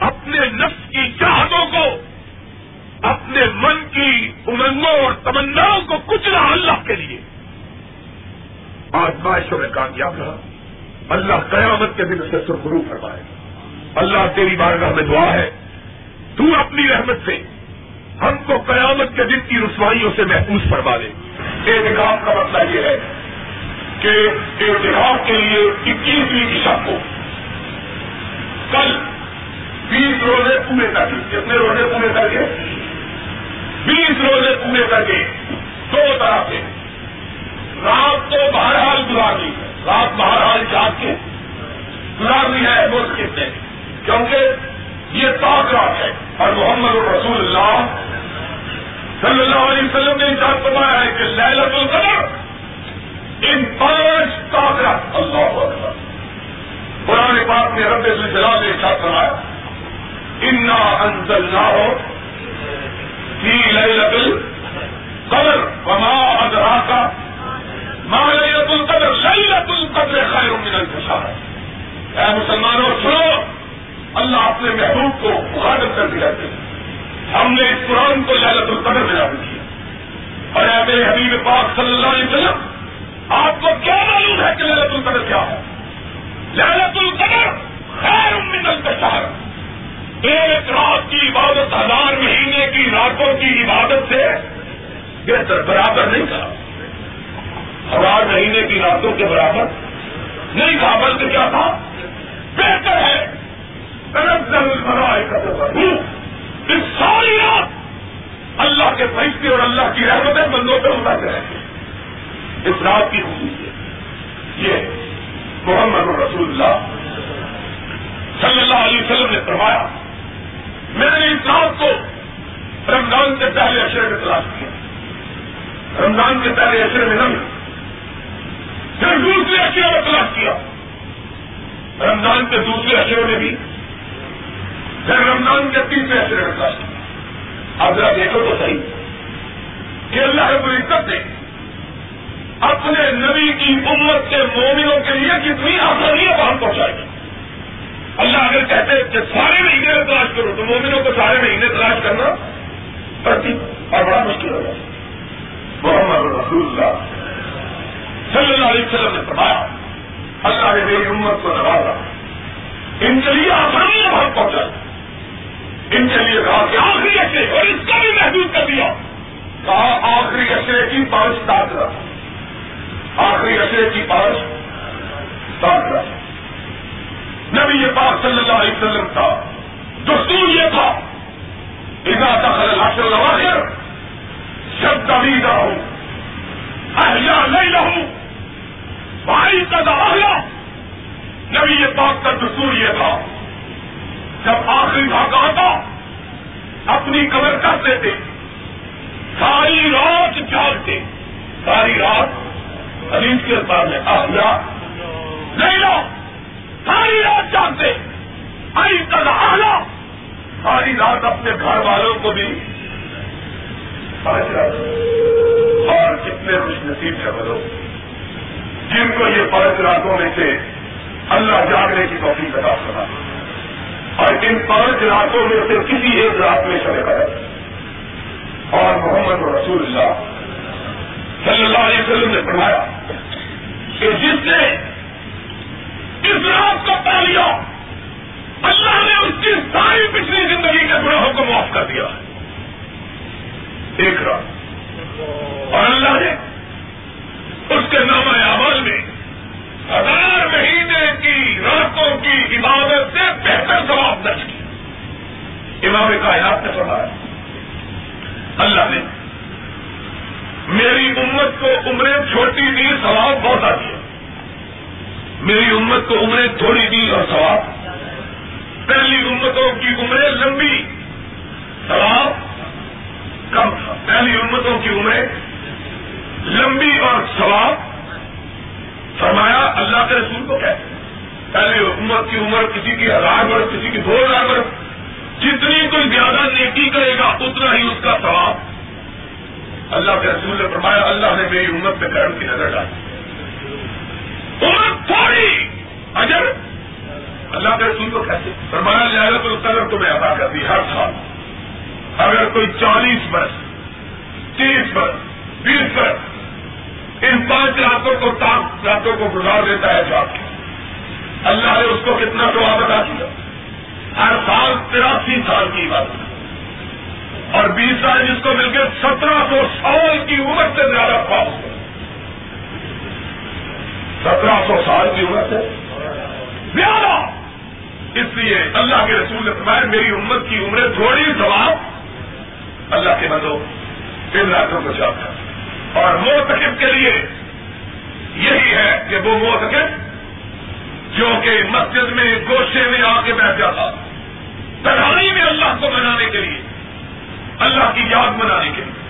اپنے نفس کی چاہتوں کو، اپنے من کی امنگوں اور تمناؤں کو کچلا اللہ کے لیے، آزمائشوں میں کامیاب رہا۔ اللہ قیامت کے دن سے سرخرو فرمائے۔ اللہ تیری بارگاہ میں دعا ہے۔ تو اپنی رحمت سے ہم کو قیامت کے دن کی رسوائیوں سے محفوظ فرما دے۔ احتکاب کا مطلب یہ ہے کہ احتکاب کے لیے اکیسویں دشا کو کل بیس روزے پورے کر کے کتنے روزے پورے کر کے بیس روزے پورے کر کے دو طرح سے رات کو بہرحال گزارنی ہے رات بہرحال جاگ کے گزارنی ہے ملک کے کیونکہ یہ پاک رات ہے۔ اور محمد الرسول اللہ صلی اللہ علیہ وسلم نے انتظار فرمایا ہے کہ لہلت القدر ان پانچ طاقت اللہ اکبر۔ قرآن پاک نے رب سے جلا نے ارشاد فرمایا، انا انزل نہ ہو ليلة القدر وما أدراك ما ليلة القدر ليلة القدر خير من الفشار اے مسلمانوں، سنو، اللہ اپنے محبوب کو مخاطب کر دیا ہم نے اس قرآن کو لہلت القدر میں لاگو کیا۔ اور اے میرے حبیب پاک صلی اللہ علیہ وسلم، آپ کو کیا معلوم ہے کہ لہلت القدر کیا ہے؟ لہلت القدر خیر من الفشار ایک رات کی عبادت ہزار مہینے کی، راتوں کی عبادت سے بہتر، برابر نہیں تھا۔ ہزار مہینے کی، راتوں کے برابر نہیں تھا، بلکہ کیا تھا؟ بہتر ہے۔ اس ساری رات اللہ کے فیصلے اور اللہ کی رحمتیں بندوں پہ ہوتا رہے اس رات کی خصوصیت یہ محمد رسول اللہ صلی اللہ علیہ وسلم نے فرمایا، میں نے اس رات کو رمضان کے پہلے اشرے میں تلاش کیا۔ رمضان کے پہلے اشرے میں نہیں پھر دوسرے اشرے میں تلاش کیا۔ رمضان کے دوسرے اشرے میں بھی۔ پھر رمضان کے تیسرے اشرے میں تلاش کیا آپ ذرا دیکھو تو صحیح۔ کہ اللہ رب العزت نے اپنے نبی کی امت کے مومنوں کے لیے کتنی آسانیاں وہاں پہنچائے گی اللہ اگر کہتے کہ سارے مہینے میں تلاش کرو تو مومنوں کو سارے مہینے تلاش کرنا پڑتی اور بڑا مشکل ہوگا محمد رسول اللہ صلی اللہ علیہ وسلم نے فرمایا اللہ نے میری امت کو نوازا۔ ان کے لیے آسانیاں وہاں پہنچائی ان کے لیے کہا کہ آخری اشرے اور اس کا بھی محدود کر دیا۔ کہا آخری اشرے کی پانچ تاطرہ آخری اشرے کی پانچ تاطرہ نبی یہ پاک صلی اللہ علیہ وسلم کا دستور یہ تھا ادا دخل الحشر الاواخر جب کبھی نہ ہوں اہیا نہیں رہوں بھائی کا دہلا نبی یہ پاک کا دستور یہ تھا۔ جب آخری بھاگ آتا، اپنی کمر کر دیتے ساری رات جاگتے۔ ساری رات حدیث کے سامنے آیا نہیں رہو ساری رات جانتے آئی کل آلہ ساری رات اپنے گھر والوں کو بھی اور کتنے خوش نصیب سے بولو جن کو یہ پانچ راتوں میں سے اللہ جاگنے کی توفیق ادا کرا اور ان پانچ راتوں میں سے کسی ایک رات میں چلے گئے اور محمد رسول اللہ صلی اللہ علیہ وسلم نے پڑھایا کہ جس نے اس رات کو پا لیا، اللہ نے اس کی ساری پچھلی زندگی کے گناہوں کو معاف کر دیا۔ ایک رات۔ اور اللہ نے اس کے نام عمل میں ہزار مہینے کی راتوں کی عبادت سے بہتر ثواب درج کی امام کائنات نے فرمایا، اللہ نے میری امت کو عمریں چھوٹی دی ثواب بہت آتی ہے۔ میری امت کو عمریں تھوڑی دی اور ثواب۔ پہلی امتوں کی عمریں لمبی، ثواب کم تھا۔ پہلی امتوں کی عمریں لمبی اور ثواب فرمایا اللہ کے رسول کو کہتے پہلی امت کی عمر، کسی کی ہزار برس، کسی کی دو ہزار برس، جتنی کوئی زیادہ نیکی کرے گا، اتنا ہی اس کا ثواب۔ اللہ کے رسول نے فرمایا، اللہ نے میری امت پہ کرم کی نظر ڈالی۔ تھوڑی اجر۔ اللہ کے رسول کو کیسے فرمایا لہرت القدر تمہیں ادا کر دی ہر سال۔ اگر کوئی چالیس برس، تیس برس، بیس برس ان پانچ راتوں کو سات راتوں کو گزار دیتا ہے جا اللہ نے اس کو کتنا جواب ادا کیا ہر سال تراسی سال کی بات۔ اور بیس سال جس کو مل کے سترہ سو سال کی عمر سے زیادہ خواب سترہ سو سال کی عمر سے۔ زیادہ۔ اس لیے اللہ کے رسول نے فرمایا، میری امت کی عمریں تھوڑی جواب اللہ کے بدو تین لاکھوں کو چاہتا اور موتقب کے لیے یہی ہے کہ وہ موتقب جو کہ مسجد میں گوشے میں آ کے بیٹھ جاتا، تنہائی میں اللہ کو منانے کے لیے، اللہ کی یاد منانے کے لیے۔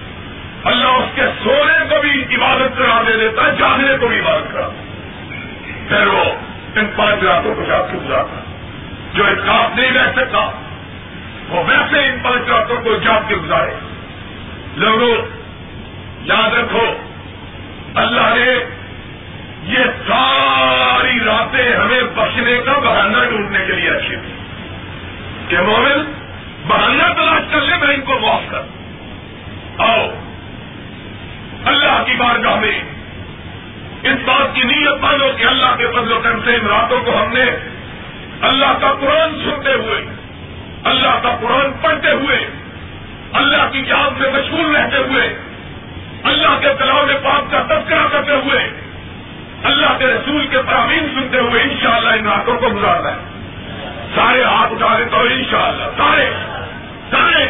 اللہ اس کے سونے کو بھی عبادت کرا دے دیتا ہے، جاگنے کو بھی عبادت کرا دیتا پھر وہ ان پانچ راتوں کو یاد کے گزارتا جو انصاف نہیں رہ سکتا، وہ ویسے ان پانچ راتوں کو جاگ کے گزارے۔ لوگوں یاد رکھو، اللہ نے یہ ساری راتیں ہمیں بچنے کا بہانہ ڈھونڈنے کے لیے اچھی تھی کہ مومن بہانہ تلاش کر لے، میں ان کو معاف کر۔ آؤ، اللہ کی بارگاہ میں اس بات کی نیت مانو کہ اللہ کے فضل و کرم سے ان راتوں کو ہم نے اللہ کا قرآن سنتے ہوئے، اللہ کا قرآن پڑھتے ہوئے، اللہ کی یاد میں مشغول رہتے ہوئے اللہ کے تلاؤ پاک کا تذکرہ کرتے ہوئے، اللہ کے رسول کے تعمیر سنتے ہوئے انشاءاللہ ان راتوں کو گزارنا ہے سارے ہاتھ اٹھا لے تو ان شاء اللہ سارے سارے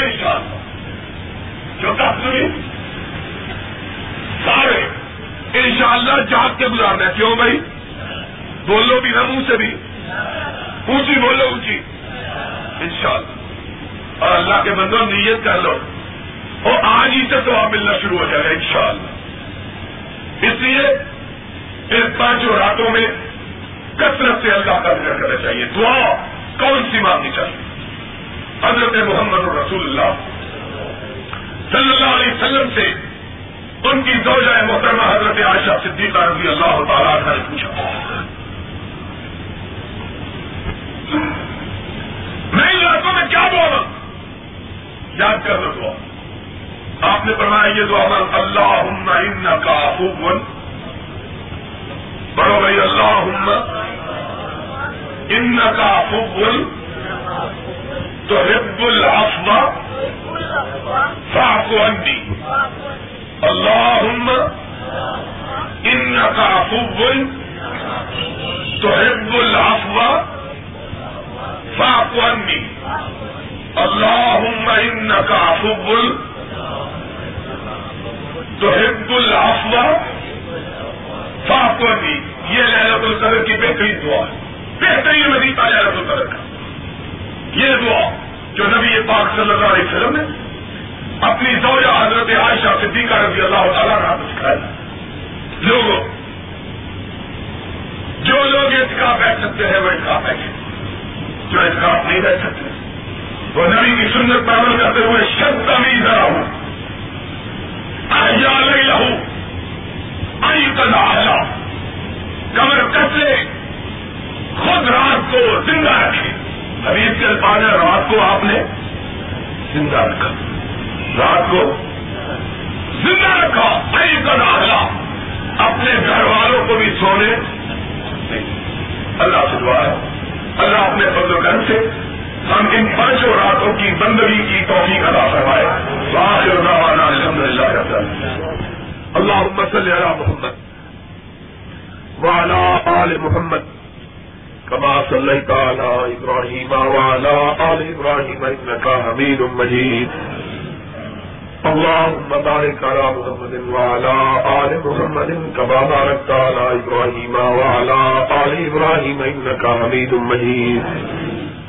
ان شاء اللہ جو سارے، انشاءاللہ شاء اللہ جاگ کے گزارنا ہے کیوں بھائی؟ بولو بھی نہ، منہ سے بھی۔ اونچی بولو، اونچی۔ انشاءاللہ۔ اور اللہ کے بندوں، نیت کر لو۔ اور آج ہی سے تو آپ ملنا شروع ہو جائے گا، انشاءاللہ۔ اس لیے ان پانچوں راتوں میں کثرت سے اللہ کا ذکر کرنا چاہیے۔ دعا کون سی مانگنی چاہیے؟ حضرت محمد رسول اللہ۔ صلی اللہ علیہ وسلم سے ان کی دو محترمہ حضرت عائشہ صدیقہ رضی اللہ تعالیٰ نے پوچھا۔ میں ان لڑکوں میں کیا بولا یاد کر دو آپ نے فرمایا یہ دعا اللہ ان کا خوب پڑھو بھائی اللہ ان کا خوب تو رب الفا فاق انڈی اللہ ان کا خوب تو رب الفا فاق انڈی اللہ ان کا خوب تو ہند الفا فاقی یہ لہرت القدر کی بہترین دعا ہے. بہترین نبی لہرت القدر کا یہ دعا جو نبی پاک صلی اللہ علیہ وسلم نے اپنی زوجہ حضرت عائشہ صدیقہ رضی اللہ تعالیٰ کا سکھایا لوگوں، جو لوگ اتکا بیٹھ سکتے ہیں وہ اتکا بیٹھے جو اتکا نہیں بیٹھ سکتے، وہ نبی کی سندر پابل کرتے ہوئے شد تمیز رہا ہوں. لہو۔ آئی کلا کمر کسے خود رات کو زندہ رکھے۔ ابھی اس کے الفاظ رات کو آپ نے زندہ رکھا۔ رات کو زندہ رکھا۔ آئی کلا اپنے گھر والوں کو بھی سونے۔ اللہ سے دعا ہے۔ اللہ اپنے فضل گھر سے ہم ان پانچوں راتوں کی بندگی کی توفیق ادا کروائے الحمد للہ اللہ صلی علی محمد۔ وعلى آل محمد۔ كما صليت على إبراهيم وعلى آل إبراهيم إنك حميد مجيد اللهم بارك على محمد وعلى آل محمد كما باركت على إبراهيم وعلى آل إبراهيم إنك حميد مجيد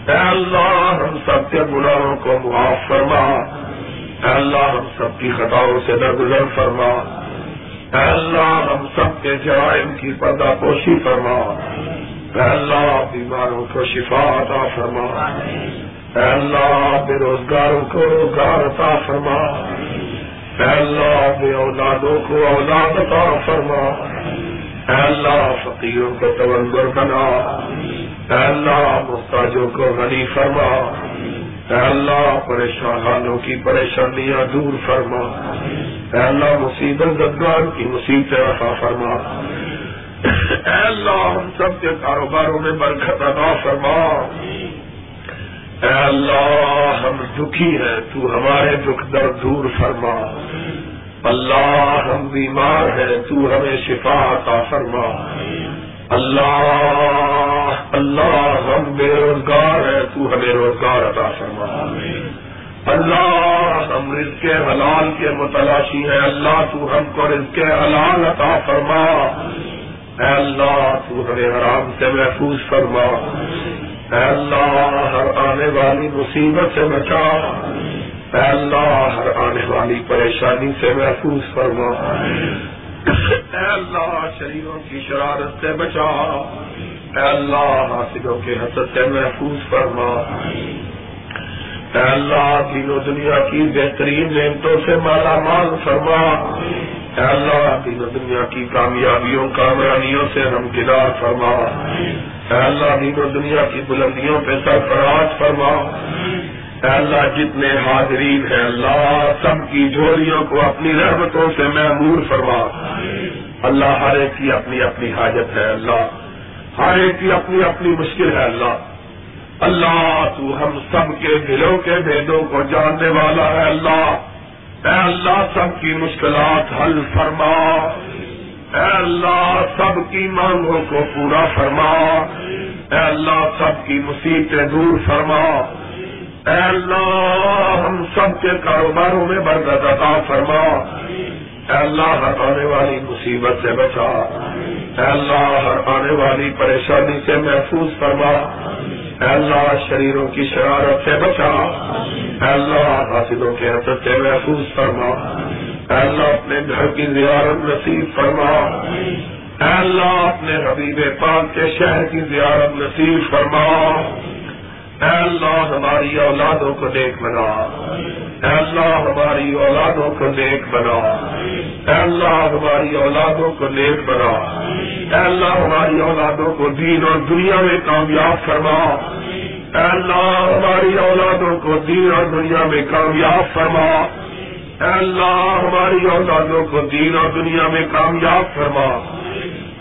اے اللہ، ہم سب کے گناہوں کو معاف فرما۔ اے اللہ، ہم سب کی خطاؤں سے درگزر فرما۔ اے اللہ، ہم سب کے جرائم کی پردہ پوشی فرما۔ اے اللہ، بیماروں کو شفا عطا فرما۔ اے اللہ، بے روزگاروں کو روزگار عطا فرما۔ اے اللہ، بے اولادوں کو اولاد عطا فرما۔ اے اللہ، فقیروں کو تونگر بنا۔ اے اللہ محتاجوں کو غنی فرما۔ اے اللہ پریشانوں کی پریشانیاں دور فرما۔ اے اللہ، مصیبت زدگار کی مصیبت رفا فرما۔ اے اللہ، ہم سب کے کاروباروں میں برکت ادا فرما۔ اے اللہ، ہم دکھی ہیں، تو ہمارے دکھ درد دور فرما۔ اللہ، ہم بیمار ہیں، تو ہمیں شفا عطا فرما۔ اللہ اللہ ہم بے روزگار ہیں تو ہمیں روزگار عطا فرما اللہ ہم رزق کے حلال کے متلاشی ہیں، اللہ تو ہم کو رزق کے حلال عطا فرما۔ اے اللہ تو ہمیں حرام سے محفوظ فرما۔ اے اللہ ہر آنے والی مصیبت سے بچا۔ اے اللہ ہر آنے والی پریشانی سے محفوظ فرما۔ اے اللہ شریروں کی شرارت سے بچا۔ اے اللہ حاصلوں کے حسد سے محفوظ فرما۔ اے اللہ دین و دنیا کی بہترین نعمتوں سے مالا مال فرما۔ اے اللہ دین و دنیا کی کامیابیوں کامیابیوں سے ہم گدار فرما۔ اے اللہ دین و دنیا کی بلندیوں پہ سرفراز فرما۔ اللہ جتنے حاضرین ہیں، اللہ سب کی جھولیوں کو اپنی رحمتوں سے محمور فرما۔ اللہ ہر ایک کی اپنی اپنی حاجت ہے، اللہ ہر ایک کی اپنی اپنی مشکل ہے، اللہ۔ اللہ، تو ہم سب کے دلوں کے بھیدوں کو جاننے والا ہے، اللہ۔ اے اللہ، سب کی مشکلات حل فرما۔ اے اللہ، سب کی مانگوں کو پورا فرما۔ اے اللہ، سب کی مصیبتیں دور فرما۔ اے اللہ، ہم سب کے کاروباروں میں برکت عطا فرما۔ اے اللہ، ہر آنے والی مصیبت سے بچا۔ اے اللہ، ہر آنے والی پریشانی سے محفوظ فرما۔ اے اللہ، شریروں کی شرارت سے بچا۔ اے اللہ، حاصلوں کے حسد سے محفوظ فرما۔ اے اللہ، اپنے گھر کی زیارت نصیب فرما۔ اے اللہ، اپنے حبیب پاک کے شہر کی زیارت نصیب فرما۔ اے اللہ ہماری اولادوں کو دیکھ بنا۔ اے اللہ ہماری اولادوں کو نیک بنا۔ اے اللہ ہماری اولادوں کو نیک بنا۔ اے اللہ ہماری اولادوں کو دین اور دنیا میں کامیاب فرما۔ اے اللہ ہماری اولادوں کو دین اور دنیا میں کامیاب فرما۔ اے اللہ ہماری اولادوں کو دین اور دنیا میں کامیاب فرما۔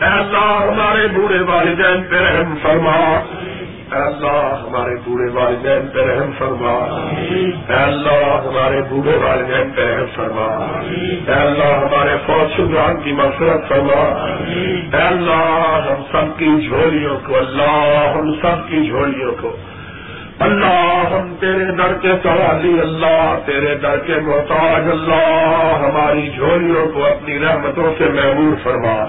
اے اللہ ہمارے بوڑھے والدین پہ رحم فرما۔ اے اللہ ہمارے بوڑھے والدین پہ رحم فرما۔ اے اللہ ہمارے بوڑھے والدین پہ رحم فرما۔ اے اللہ ہمارے فوج شدران کی مفرت فرما۔ اے اللہ ہم سب کی جھولیوں کو، اللہ ہم سب کی جھولیوں کو۔ اللہ ہم تیرے در کے سوالی، اللہ تیرے در کے محتاج، اللہ ہماری جھولیوں کو اپنی رحمتوں سے محبوب فرما۔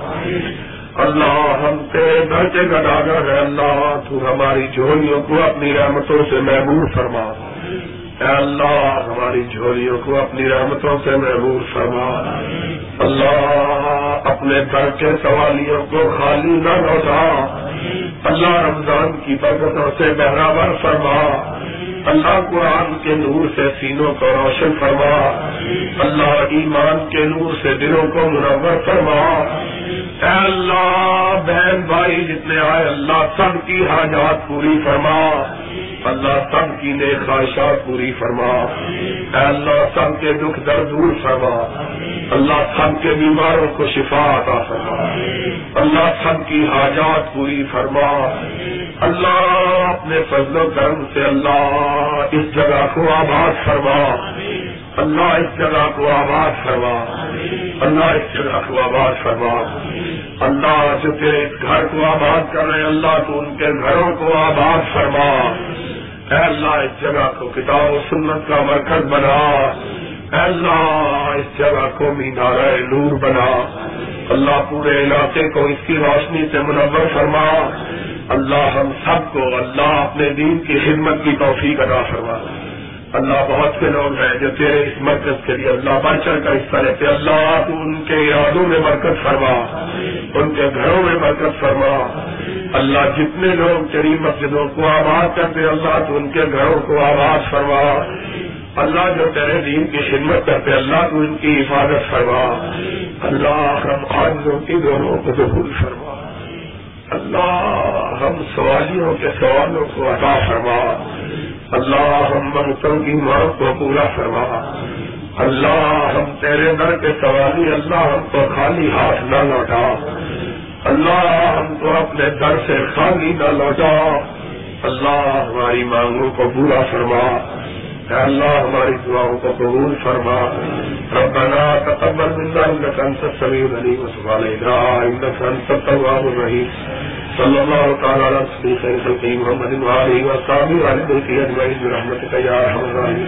اللہ ہم تیرے گھر کے گداگر ہے اللہ، تو ہماری جھولیوں کو اپنی رحمتوں سے محبوب فرما۔ اے اللہ، ہماری جھولیوں کو اپنی رحمتوں سے محبوب فرما۔ اللہ، اپنے گھر کے سوالیوں کو خالی نہ لوٹا اللہ، رمضان کی برکتوں سے بہراور فرما۔ اللہ قرآن کے نور سے سینوں کو روشن فرما۔ اللہ ایمان کے نور سے دلوں کو منور فرما۔ اے اللہ، بہن بھائی، جتنے آئے، اللہ سب کی حاجات پوری فرما۔ اللہ سب کی نئے خواہشات پوری فرما۔ اے اللہ سب کے دکھ درد دور فرما۔ اللہ سب کے بیماروں کو شفا عطا فرما۔ اللہ سب کی حاجات پوری فرما۔ اللہ اپنے فضل و کرم سے اللہ اس جگہ کو آباد فرما۔ اللہ اس جگہ کو آباد فرما۔ اللہ اس جگہ کو آباد فرما۔ اللہ جو تیرے گھر کو آباد کر رہے اللہ تو ان کے گھروں کو آباد فرما۔ اے اللہ، اس جگہ کو کتاب و سنت کا مرکز بنا۔ اے اللہ، اس جگہ کو مینار نور بنا۔ اللہ پورے علاقے کو اس کی روشنی سے منور فرما۔ اللہ ہم سب کو، اللہ اپنے دین کی خدمت کی توفیق ادا فرما۔ اللہ بہت سے لوگ ہیں جو تیرے اس مرکز کے لیے اللہ بڑھ چڑھ کر حصہ لیتے اللہ تو ان کے ارادوں میں برکت فرما۔ ان کے گھروں میں برکت فرما۔ اللہ جتنے لوگ تیری مسجدوں کو آباد کرتے اللہ تو ان کے گھروں کو آباد فرما۔ اللہ جو تیرے دین کی خدمت کرتے اللہ تو ان کی حفاظت فرما۔ اللہ ہم خاصوں کی دونوں کو ضرور فرما۔ اللہ ہم سوالیوں کے سوالوں کو عطا فرما۔ اللہ ہم منگتوں کی ماں کو پورا فرما اللہ ہم تیرے در کے سوالی اللہ ہم کو خالی ہاتھ نہ لوٹا. اللہ ہم کو اپنے در سے خالی نہ لوٹا. اللہ ہماری مانگوں کو پورا فرما. اللہ ہماری دعاؤں کو قبول فرما۔ ربنا تقبل منا انك انت السميع العليم وتب علينا انك انت التواب الرحيم صلى الله تعالى على سيدنا محمد وعلى اله وصحبه بيته أجمعين برحمتك يا ارحم الراحمين